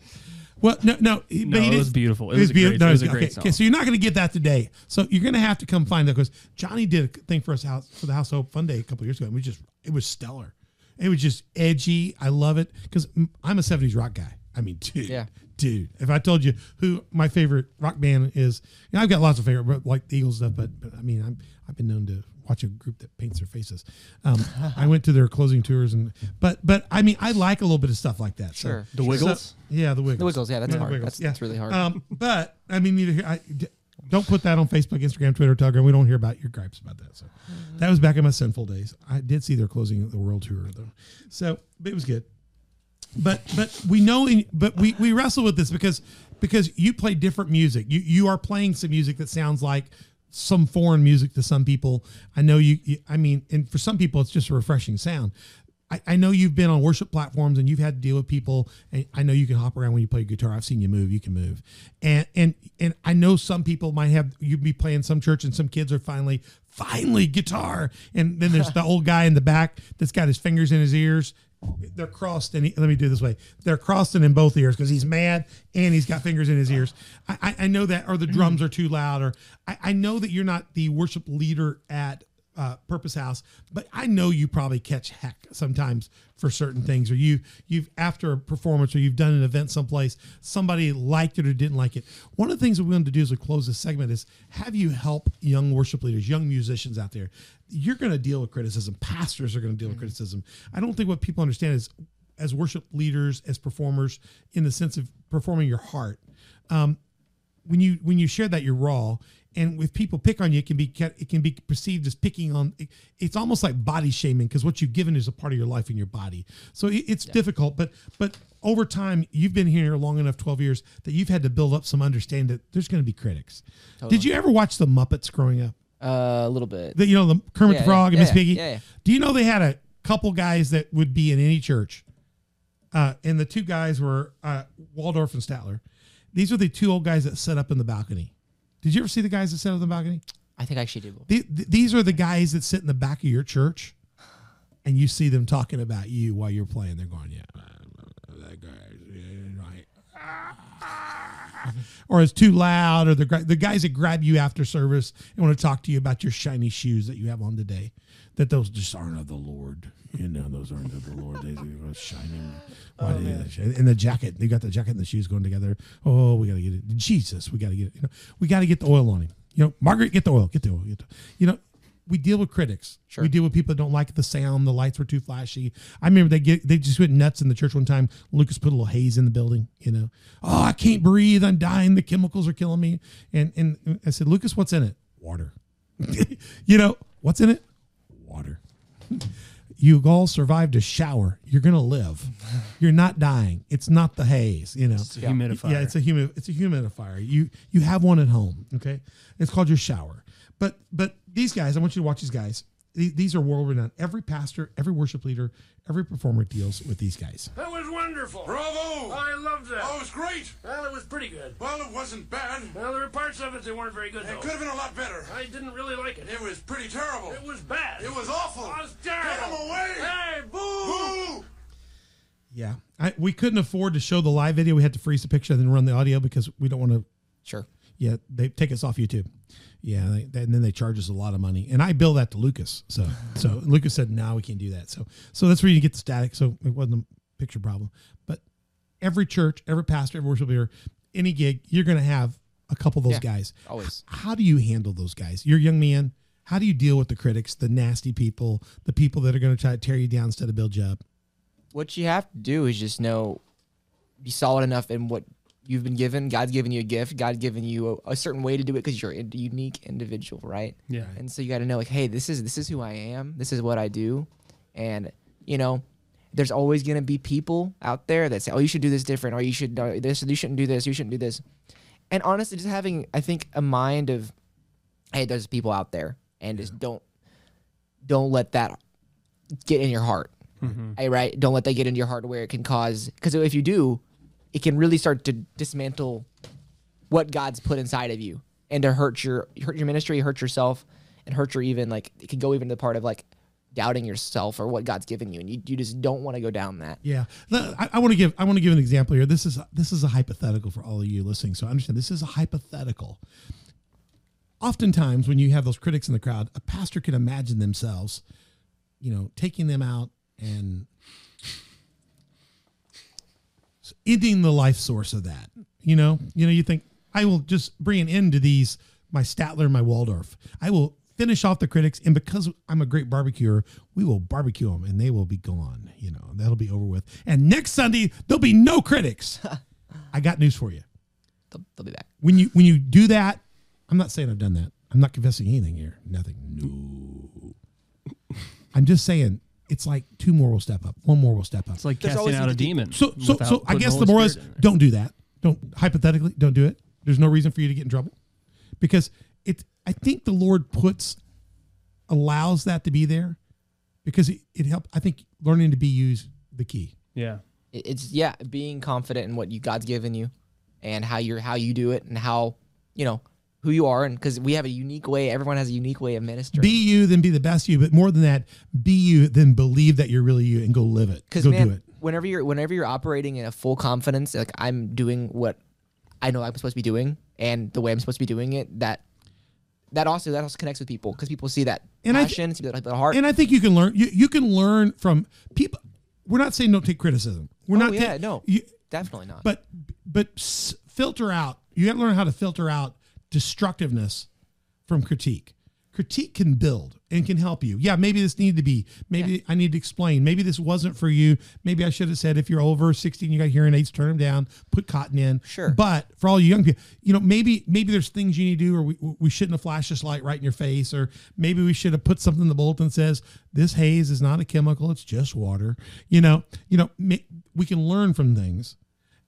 [SPEAKER 1] Well, no, no. he-
[SPEAKER 2] No,
[SPEAKER 1] but he
[SPEAKER 2] it
[SPEAKER 1] did-
[SPEAKER 2] was beautiful. It was a
[SPEAKER 1] beau-
[SPEAKER 2] great-
[SPEAKER 1] no,
[SPEAKER 2] it was a
[SPEAKER 1] okay,
[SPEAKER 2] great
[SPEAKER 1] Okay,
[SPEAKER 2] song.
[SPEAKER 1] so you're not going to get that today. So you're going to have to come find that because Johnny did a thing for us house for the House of Hope Fun Day a couple years ago. And we just it was stellar. It was just edgy. I love it because I'm a '70s rock guy. I mean, dude,
[SPEAKER 4] Yeah.
[SPEAKER 1] dude. If I told you who my favorite rock band is, you know, I've got lots of favorite, but like the Eagles stuff. But, but I mean, I'm I've been known to watch a group that paints their faces. Um, I went to their closing tours, and but but I mean, I like a little bit of stuff like that. So-
[SPEAKER 4] Sure.
[SPEAKER 2] The Wiggles?
[SPEAKER 1] so- yeah, the Wiggles.
[SPEAKER 4] The Wiggles, yeah, that's
[SPEAKER 1] the
[SPEAKER 4] hard.
[SPEAKER 1] Wiggles,
[SPEAKER 4] That's- that's really hard.
[SPEAKER 1] Um, but I mean, neither here. I d- don't put that on Facebook, Instagram, Twitter, Telegram. We don't hear about your gripes about that. So mm-hmm. that was back in my sinful days. I did see their closing the world tour though, so but it was good. But but we know, in, but we we wrestle with this because because you play different music. You you are playing some music that sounds like some foreign music to some people. I know you, you I mean, and for some people, it's just a refreshing sound. I, I know you've been on worship platforms and you've had to deal with people. And I know you can hop around when you play guitar. I've seen you move. You can move. And and and I know some people might have you be playing some church and some kids are finally finally guitar. And then there's the old guy in the back that's got his fingers in his ears they're crossed and he, let me do this way they're crossing in both ears because he's mad and he's got fingers in his ears I, I, I know that or the drums are too loud or I, I know that you're not the worship leader at uh, purpose house but i know you probably catch heck sometimes for certain things or you you've after a performance or you've done an event someplace somebody liked it or didn't like it. One of the things that we wanted to do as we close this segment is have you help young worship leaders young musicians out there. You're going to deal with criticism. Pastors are going to deal with criticism. I don't think what people understand is as worship leaders as performers in the sense of performing your heart um, when you when you share that you're raw and if people pick on you it can be it can be perceived as picking on it's almost like body shaming because what you've given is a part of your life and your body. So it, it's difficult but but over time you've been here long enough 12 years that you've had to build up some understanding that there's going to be critics. Did you ever watch the muppets growing up?
[SPEAKER 4] Uh, a little bit.
[SPEAKER 1] the, you know the kermit
[SPEAKER 4] Yeah,
[SPEAKER 1] the frog
[SPEAKER 4] yeah,
[SPEAKER 1] and miss
[SPEAKER 4] yeah,
[SPEAKER 1] piggy?
[SPEAKER 4] yeah, yeah.
[SPEAKER 1] do you know they had a couple guys that would be in any church? Uh, and the two guys were uh, waldorf and statler. These were the two old guys that set up in the balcony did you ever see the guys that sit on the balcony
[SPEAKER 4] I think I actually did.
[SPEAKER 1] the, th- these are the guys that sit in the back of your church and you see them talking about you while you're playing they're going yeah that guy yeah, or it's too loud, or the the guys that grab you after service and want to talk to you about your shiny shoes that you have on today, that those just aren't of the Lord. You know, those aren't of the Lord. They are shining. Oh, why do they- and the jacket, they got the jacket and the shoes going together. Oh, we got to get it. Jesus, we got to get it. You know, we got to get the oil on him. You know, Margaret, get the oil. Get the oil. Get the, you know, we deal with critics.
[SPEAKER 4] Sure.
[SPEAKER 1] We deal with people that don't like the sound. The lights were too flashy. I remember they get they just went nuts in the church one time. Lucas put a little haze in the building. You know, oh, I can't breathe. I'm dying. The chemicals are killing me. And and I said, Lucas, what's in it? Water. you know, what's in it? Water. You all survived a shower. You're gonna live. You're not dying. It's not the haze. You know.
[SPEAKER 2] It's a humidifier.
[SPEAKER 1] Yeah, it's a humid. It's a humidifier. You you have one at home. Okay, it's called your shower. But but these guys, I want you to watch these guys. These, these are world renowned. Every pastor, every worship leader, every performer deals with these guys.
[SPEAKER 3] That was wonderful.
[SPEAKER 5] Bravo!
[SPEAKER 3] I loved that.
[SPEAKER 5] Oh, it was great.
[SPEAKER 3] Well, it was pretty good.
[SPEAKER 5] Well, it wasn't bad.
[SPEAKER 3] Well, there were parts of it that weren't very good,
[SPEAKER 5] It
[SPEAKER 3] though.
[SPEAKER 5] could have been a lot better.
[SPEAKER 3] I didn't really like it.
[SPEAKER 5] It was pretty terrible.
[SPEAKER 3] It was bad.
[SPEAKER 5] It was awful.
[SPEAKER 3] It was terrible.
[SPEAKER 5] Get
[SPEAKER 3] terrible.
[SPEAKER 5] him away!
[SPEAKER 3] Hey, boo!
[SPEAKER 5] Boo!
[SPEAKER 1] Yeah, I, we couldn't afford to show the live video. We had to freeze the picture and then run the audio because we don't want to.
[SPEAKER 4] Sure.
[SPEAKER 1] Yeah, they take us off YouTube. Yeah, they, they- and then they charge us a lot of money, and I bill that to Lucas. So so Lucas said, "No, we can't do that." So so that's where you get the static. So it wasn't a picture problem. But every church, every pastor, every worship leader, any gig, you're going to have a couple of those
[SPEAKER 4] Yeah.
[SPEAKER 1] guys.
[SPEAKER 4] Always.
[SPEAKER 1] How do you handle those guys? You're a young man. How do you deal with the critics, the nasty people, the people that are going to try to tear you down instead of build you up?
[SPEAKER 4] What you have to do is just know, be solid enough in what you've been given. God's given you a gift. God's given you a, a certain way to do it because you're a unique individual, right?
[SPEAKER 2] Yeah.
[SPEAKER 4] And so you got to know, like, hey, this is this is who I am. This is what I do, and you know, there's always gonna be people out there that say, oh, you should do this different, or you should uh, this, you shouldn't do this, you shouldn't do this. And honestly, just having, I think, a mind of, hey, there's people out there, and just don't, don't let that get in your heart. Hey, right? Don't let that get into your heart where it can cause. Because if you do, it can really start to dismantle what God's put inside of you, and to hurt your hurt your ministry, hurt yourself, and hurt your even like it can go even to the part of like doubting yourself or what God's given you, and you, you just don't want to go down that.
[SPEAKER 1] Yeah, I, I want to give I want to give an example here. This is this is a hypothetical for all of you listening. So understand this is a hypothetical. Oftentimes, when you have those critics in the crowd, a pastor can imagine themselves, you know, taking them out and ending the life source of that. You know, you know, you think I will just bring an end to these my Statler, my Waldorf. I will finish off the critics, and because I'm a great barbecuer, we will barbecue them, and they will be gone. You know, that'll be over with. And next Sunday there'll be no critics. I got news for you.
[SPEAKER 4] They'll, they'll be back.
[SPEAKER 1] When you when you do that, I'm not saying I've done that. I'm not confessing anything here. Nothing. No. I'm just saying it's like two more will step up. One more will step up.
[SPEAKER 2] It's like
[SPEAKER 4] There's
[SPEAKER 2] casting
[SPEAKER 4] always
[SPEAKER 2] out
[SPEAKER 4] gonna
[SPEAKER 2] a demon.
[SPEAKER 1] So so
[SPEAKER 2] without
[SPEAKER 1] so I
[SPEAKER 2] putting
[SPEAKER 1] guess
[SPEAKER 2] Holy
[SPEAKER 1] the more is
[SPEAKER 2] Spirit in there.
[SPEAKER 1] don't do that. Don't hypothetically don't do it. There's no reason for you to get in trouble because it. I think the Lord puts allows that to be there because it, it helped. I think learning to be used the key.
[SPEAKER 2] Yeah.
[SPEAKER 4] It- It's yeah, being confident in what you God's given you, and how you're how you do it, and how you know who you are, and because we have a unique way. Everyone has a unique way of ministering.
[SPEAKER 1] Be you, then be the best you. But more than that, be you, then believe that you're really you and go live it.
[SPEAKER 4] Because
[SPEAKER 1] Go
[SPEAKER 4] man,
[SPEAKER 1] do it.
[SPEAKER 4] whenever you're whenever you're operating in a full confidence, like I'm doing what I know I'm supposed to be doing, and the way I'm supposed to be doing it, that that also that also connects with people because people see that
[SPEAKER 1] And I th-
[SPEAKER 4] passion, see that heart.
[SPEAKER 1] And I think you can learn. You, you can learn from people. We're not saying don't take criticism. We're
[SPEAKER 4] oh
[SPEAKER 1] not.
[SPEAKER 4] yeah,
[SPEAKER 1] ta-
[SPEAKER 4] no,
[SPEAKER 1] You,
[SPEAKER 4] definitely not.
[SPEAKER 1] but but s- filter out. You got to learn how to filter out destructiveness from critique. Critique can build and can help you. Yeah, maybe this needed to be. Maybe I need to explain. Maybe this wasn't for you. Maybe I should have said if you're over 16, you got hearing aids, turn them down, put cotton in.
[SPEAKER 4] Sure.
[SPEAKER 1] But for all you young people, you know, maybe maybe there's things you need to do, or we, we shouldn't have flashed this light right in your face, or maybe we should have put something in the bulletin that says this haze is not a chemical, it's just water. You know, you know, we can learn from things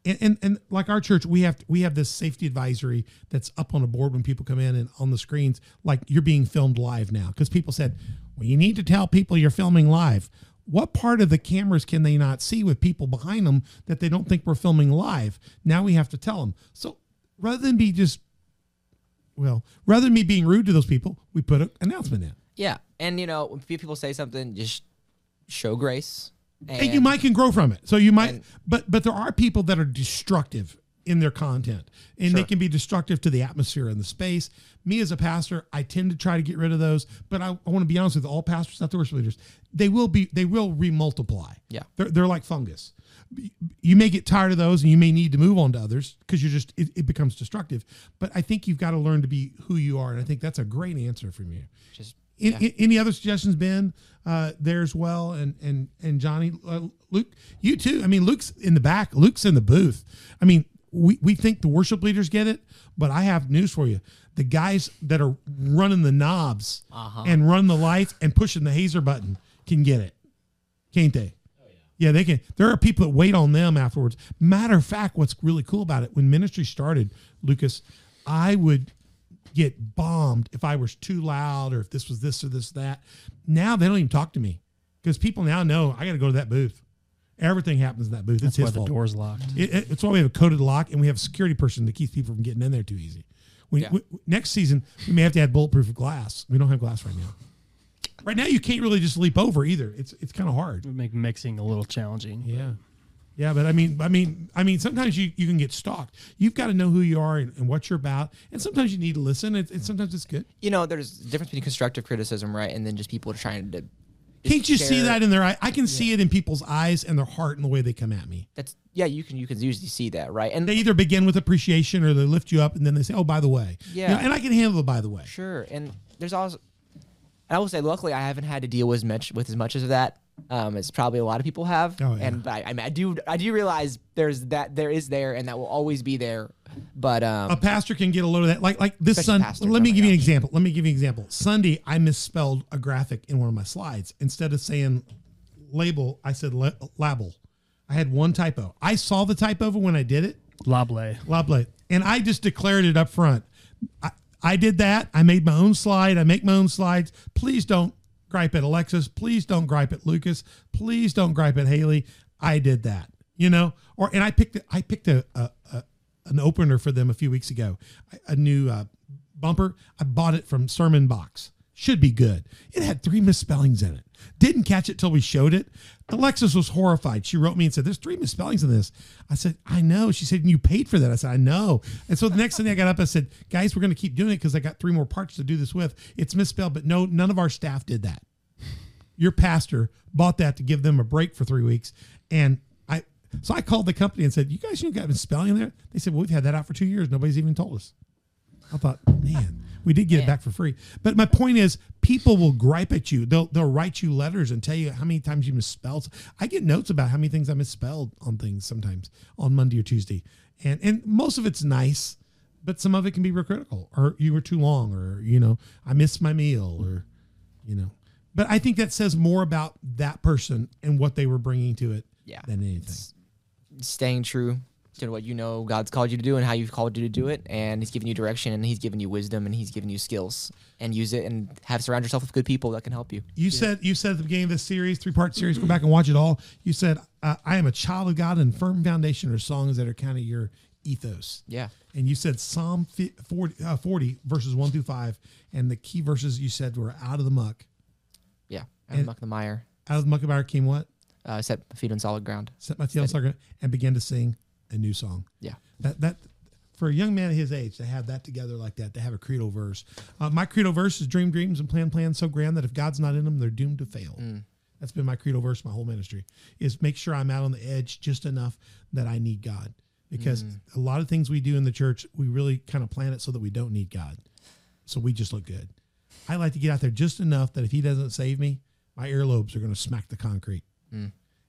[SPEAKER 1] and, and and like our church we have we have this safety advisory that's up on a board when people come in and on the screens like you're being filmed live now. Because people said well you need to tell people you're filming live. What part of the cameras can they not see with people behind them that they don't think we're filming live? Now we have to tell them so rather than be just well rather than me being rude to those people we put an announcement in.
[SPEAKER 4] Yeah, and you know when people say something, just show grace. And,
[SPEAKER 1] and you might can grow from it. So you might,
[SPEAKER 4] and-
[SPEAKER 1] but but there are people that are destructive in their content, and they can be destructive to the atmosphere and the space. Me as a pastor, I tend to try to get rid of those, but I, I want to be honest with all pastors, not the worship leaders. They will be, they will remultiply.
[SPEAKER 4] Yeah.
[SPEAKER 1] they're they're like fungus. You may get tired of those, and you may need to move on to others because you're just it, it becomes destructive. But I think you've got to learn to be who you are, and I think that's a great answer from you.
[SPEAKER 4] just
[SPEAKER 1] In- any other suggestions, Ben? Uh, there as well, and and and Johnny, uh, Luke, you too. I mean, Luke's in the back. Luke's in the booth. I mean, we we think the worship leaders get it, but I have news for you: the guys that are running the knobs and run the lights and pushing the hazer button can get it, can't they? Yeah, they can. There are people that wait on them afterwards. Matter of fact, what's really cool about it, when ministry started, Lucas, I would get bombed if I was too loud or if this was this or this that. Now they don't even talk to me because people now know I got to go to that booth. Everything happens in that booth.
[SPEAKER 2] That's
[SPEAKER 1] it's
[SPEAKER 2] why the
[SPEAKER 1] fault.
[SPEAKER 2] door's locked.
[SPEAKER 1] It, it- it's why we have a coded lock and we have a security person that keeps people from getting in there too easy. We,
[SPEAKER 4] Yeah.
[SPEAKER 1] we- next season we may have to add bulletproof glass. We don't have glass right now. Right now you can't really just leap over either. It's it's kind of hard.
[SPEAKER 2] Would make mixing a little challenging.
[SPEAKER 1] Yeah. Yeah, but I mean, I mean, I mean, sometimes you, you can get stalked. You've got to know who you are and, and what you're about, and sometimes you need to listen. And, and sometimes it's good.
[SPEAKER 4] you know, there's a difference between constructive criticism, right, and then just people trying to.
[SPEAKER 1] Can't you see that in their eye? I can see it in people's eyes and their heart and the way they come at me.
[SPEAKER 4] That's yeah, you can you can usually see that, right? And
[SPEAKER 1] They either begin with appreciation or they lift you up and then they say, "Oh, by the way." You
[SPEAKER 4] Yeah.
[SPEAKER 1] know, and I can handle it. By the way.
[SPEAKER 4] Sure, and there's also, I will say, luckily, I haven't had to deal with as much with as much of that um, as probably a lot of people have.
[SPEAKER 1] Oh, yeah.
[SPEAKER 4] And but I, I, mean, I do I do realize there's that there is there and that will always be there. But um,
[SPEAKER 1] a pastor can get a load of that. Like like this
[SPEAKER 4] Especially
[SPEAKER 1] Sunday. Let
[SPEAKER 4] oh
[SPEAKER 1] me
[SPEAKER 4] my
[SPEAKER 1] give you an example. Let me give you an example. Sunday, I misspelled a graphic in one of my slides. Instead of saying label, I said la- label. I had one typo. I saw the typo when I did it.
[SPEAKER 2] Lable.
[SPEAKER 1] Lovely. And I just declared it up front. I, I did that. I made my own slide. I make my own slides. Please don't gripe at Alexis. Please don't gripe at Lucas. Please don't gripe at Haley. I did that. You know, or and I picked I picked a, a, a an opener for them a few weeks ago, a new uh, bumper. I bought it from Sermon Box. Should be good. It had three misspellings in it. Didn't catch it till we showed it. Alexis was horrified. She wrote me and said, "There's three misspellings in this." I said, "I know." She said, "You paid for that." I said, "I know." And so the next thing I got up, I said, "Guys, we're going to keep doing it because I got three more parts to do this with. It's misspelled, but no, none of our staff did that. Your pastor bought that to give them a break for three weeks, and I." So I called the company and said, "You guys, you got misspelling in there?" They said, "Well, we've had that out for two years. Nobody's even told us." I thought, man, we did get it back for free. But my point is, people will gripe at you. They'll they'll write you letters and tell you how many times you misspelled. I get notes about how many things I misspelled on things sometimes on Monday or Tuesday, and and most of it's nice, but some of it can be real critical, or you were too long, or you know, I missed my meal, or you know. But I think that says more about that person and what they were bringing to it
[SPEAKER 4] Yeah.
[SPEAKER 1] than anything.
[SPEAKER 4] staying true to what you know God's called you to do and how you've called you to do it, and He's given you direction and He's given you wisdom and He's given you skills, and use it and have surround yourself with good people that can help you.
[SPEAKER 1] You said you said at the beginning of this series, three part series. Go back and watch it all. You said uh, I am a child of God, and firm foundation are songs that are kind of your ethos.
[SPEAKER 4] Yeah.
[SPEAKER 1] And you said Psalm 40, uh, 40 verses 1 through 5. And the key verses you said were out of the muck.
[SPEAKER 4] Yeah.
[SPEAKER 1] Out and-
[SPEAKER 4] And muck the mire.
[SPEAKER 1] Out of the muck of our came what?
[SPEAKER 4] Uh, set my feet on solid ground.
[SPEAKER 1] Set my feet on solid ground and began to sing a new song.
[SPEAKER 4] Yeah.
[SPEAKER 1] That that for a young man of his age to have that together like that, to have a credo verse. Uh, my credo verse is dream dreams and plan plans so grand that if God's not in them, they're doomed to fail. That's been my credo verse my whole ministry. Is make sure I'm out on the edge just enough that I need God. Because a lot of things we do in the church, we really kind of plan it so that we don't need God. So we just look good. I like to get out there just enough that if He doesn't save me, my earlobes are going to smack the concrete.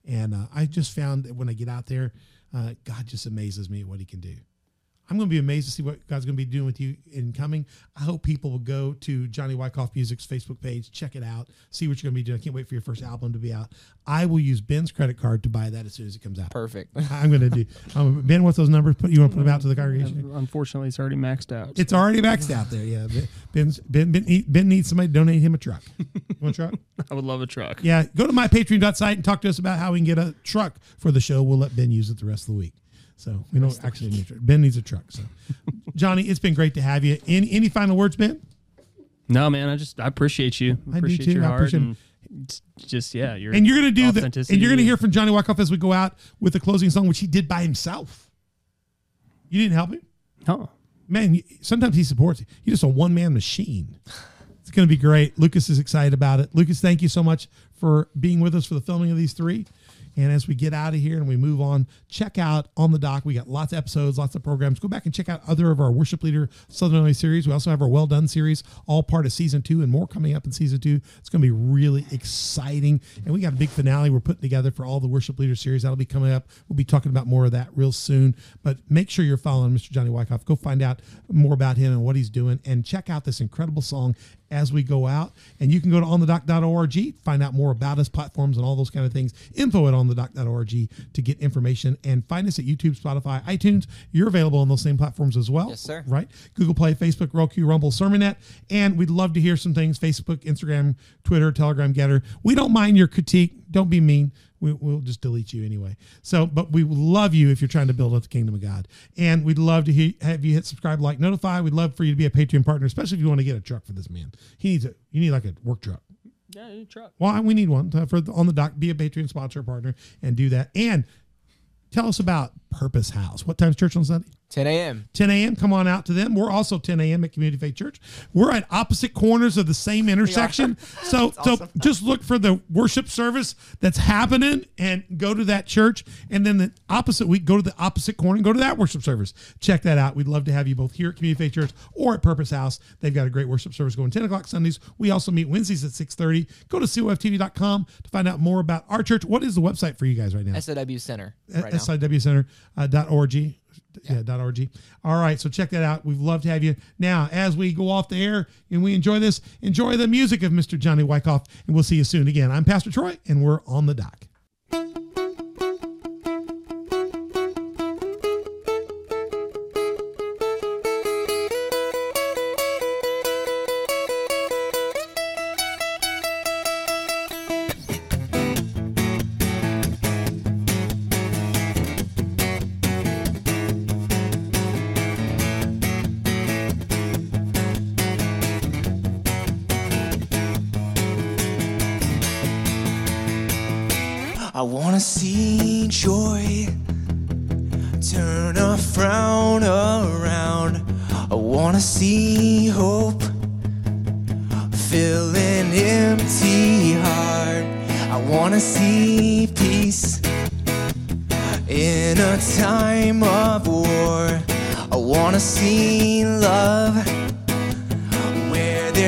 [SPEAKER 1] And uh, I just found that when I get out there, uh, God just amazes me at what He can do. I'm going to be amazed to see what God's going to be doing with you in coming. I hope people will go to Johnny Wicoff Music's Facebook page, check it out, see what you're going to be doing. I can't wait for your first album to be out. I will use Ben's credit card to buy that as soon as it comes out.
[SPEAKER 4] Perfect.
[SPEAKER 1] I'm going to do. Um, ben, what's those numbers? Put you want to put them out to the congregation?
[SPEAKER 2] Unfortunately, it's already maxed out.
[SPEAKER 1] It's already maxed out there. Yeah, Ben's, Ben, ben, ben needs somebody to donate him a truck. You want a truck?
[SPEAKER 2] I would love a truck.
[SPEAKER 1] Yeah, go to my Patreon site and talk to us about how we can get a truck for the show. We'll let Ben use it the rest of the week. So we don't actually need a truck. Ben needs a truck. So, Johnny, it's been great to have you. Any any final words, Ben?
[SPEAKER 2] No, man, I just I appreciate you.
[SPEAKER 1] I do
[SPEAKER 2] appreciate
[SPEAKER 1] too.
[SPEAKER 2] your
[SPEAKER 1] I
[SPEAKER 2] heart
[SPEAKER 1] appreciate
[SPEAKER 2] and just yeah, your
[SPEAKER 1] And you're gonna do the and you're gonna hear from Johnny Wicoff as we go out with the closing song, which he did by himself. You didn't help him,
[SPEAKER 2] Oh,
[SPEAKER 1] man. Sometimes he supports you. He's just a one man machine. It's going to be great. Lucas is excited about it. Lucas, thank you so much for being with us for the filming of these three. And as we get out of here and we move on, check out on the dock. We got lots of episodes, lots of programs. Go back and check out other of our worship leader Southern Illinois series. We also have our Well Done series, all part of season two, and more coming up in season two. It's going to be really exciting. And we got a big finale we're putting together for all the worship leader series. That'll be coming up. We'll be talking about more of that real soon. But make sure you're following Mr. Johnny Wicoff. Go find out more about him and what he's doing, and check out this incredible song as we go out. And you can go to onthedoc.org, find out more about us, platforms, and all those kind of things. Info at onthedoc.org to get information. And find us at YouTube, Spotify, iTunes. You're available on those same platforms as well.
[SPEAKER 4] Yes, sir.
[SPEAKER 1] Right? Google Play, Facebook, Roku, Rumble, Sermonet. And we'd love to hear some things Facebook, Instagram, Twitter, Telegram, Gettr. We don't mind your critique. Don't be mean. We, we'll just delete you anyway. So, but we love you if you're trying to build up the kingdom of God. And we'd love to hear, have you hit subscribe, like, notify. We'd love for you to be a Patreon partner, especially if you want to get a truck for this man. He needs a, you need like a work truck.
[SPEAKER 2] yeah, a truck.
[SPEAKER 1] Well, we need one to- for the, on the dock. Be a Patreon sponsor partner and do that. And tell us about Purpose House. What time's church on Sunday?
[SPEAKER 4] 10 a.m.
[SPEAKER 1] 10 a.m. Come on out to them. We're also 10 a.m. at Community Faith Church. We're at opposite corners of the same intersection. So, so just look for the worship service that's happening and go to that church. And then the opposite week, go to the opposite corner and go to that worship service. Check that out. We'd love to have you both here at Community Faith Church or at Purpose House. They've got a great worship service going 10 o'clock Sundays. We also meet Wednesdays at 6:30. Go to coftv.com to find out more about our church. What is the website for you guys right now?
[SPEAKER 4] SOW Center right Uh, now.
[SPEAKER 1] siwcenter.org. Yeah, dot .org. All right, so check that out. We'd love to have you. Now, as we go off the air and we enjoy this, enjoy the music of Mr. Johnny Wicoff, and we'll see you soon. Again, I'm Pastor Troy, and we're on the dock.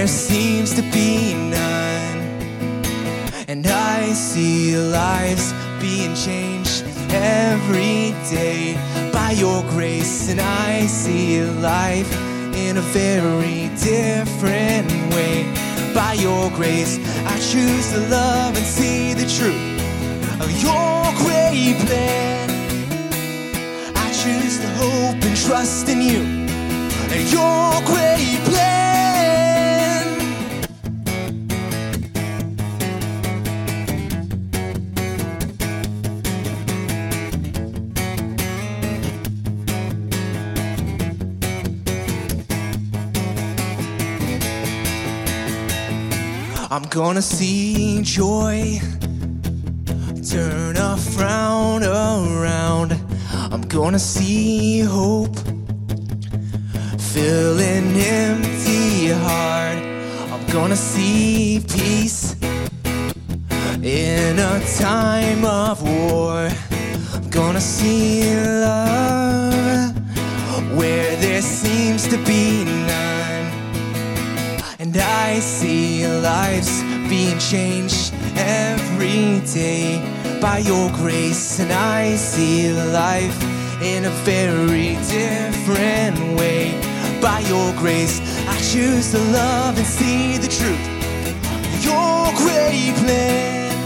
[SPEAKER 6] There seems to be none. And I see lives being changed every day by your grace. And I see life in a very different way by your grace. I choose to love and see the truth of your great plan. I choose to hope and trust in you and your great
[SPEAKER 4] gonna see joy turn a frown around. I'm gonna see hope fill an empty heart. I'm gonna see peace in a time of war. I'm gonna see love where there seems to be none. And I see lives being changed every day by your grace. And I see life in a very different way by your grace. I choose to love and see the truth. Your great plan.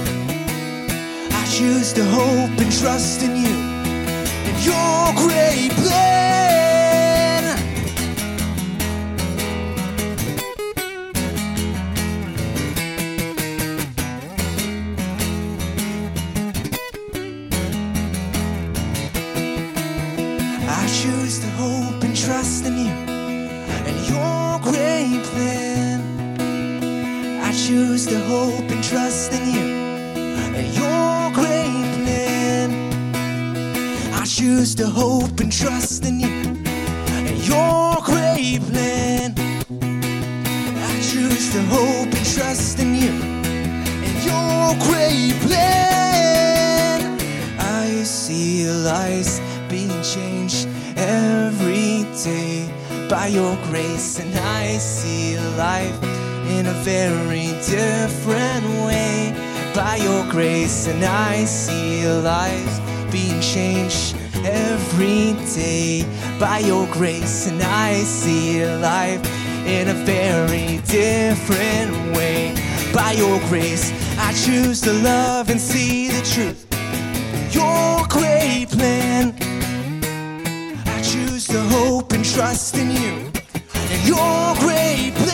[SPEAKER 4] I choose to hope and trust in you. And your great plan. Choose to hope and trust in you and your great plan. I choose to hope and trust in you and your great plan. I choose to hope and trust in you and your great plan. I see lives being changed every day by your grace, and I see life in a very different way by your grace, and I see lives being changed every day by your grace, and I see life in a very different way by your grace. I choose to love and see the truth your great plan. I choose to hope and trust in you your great plan.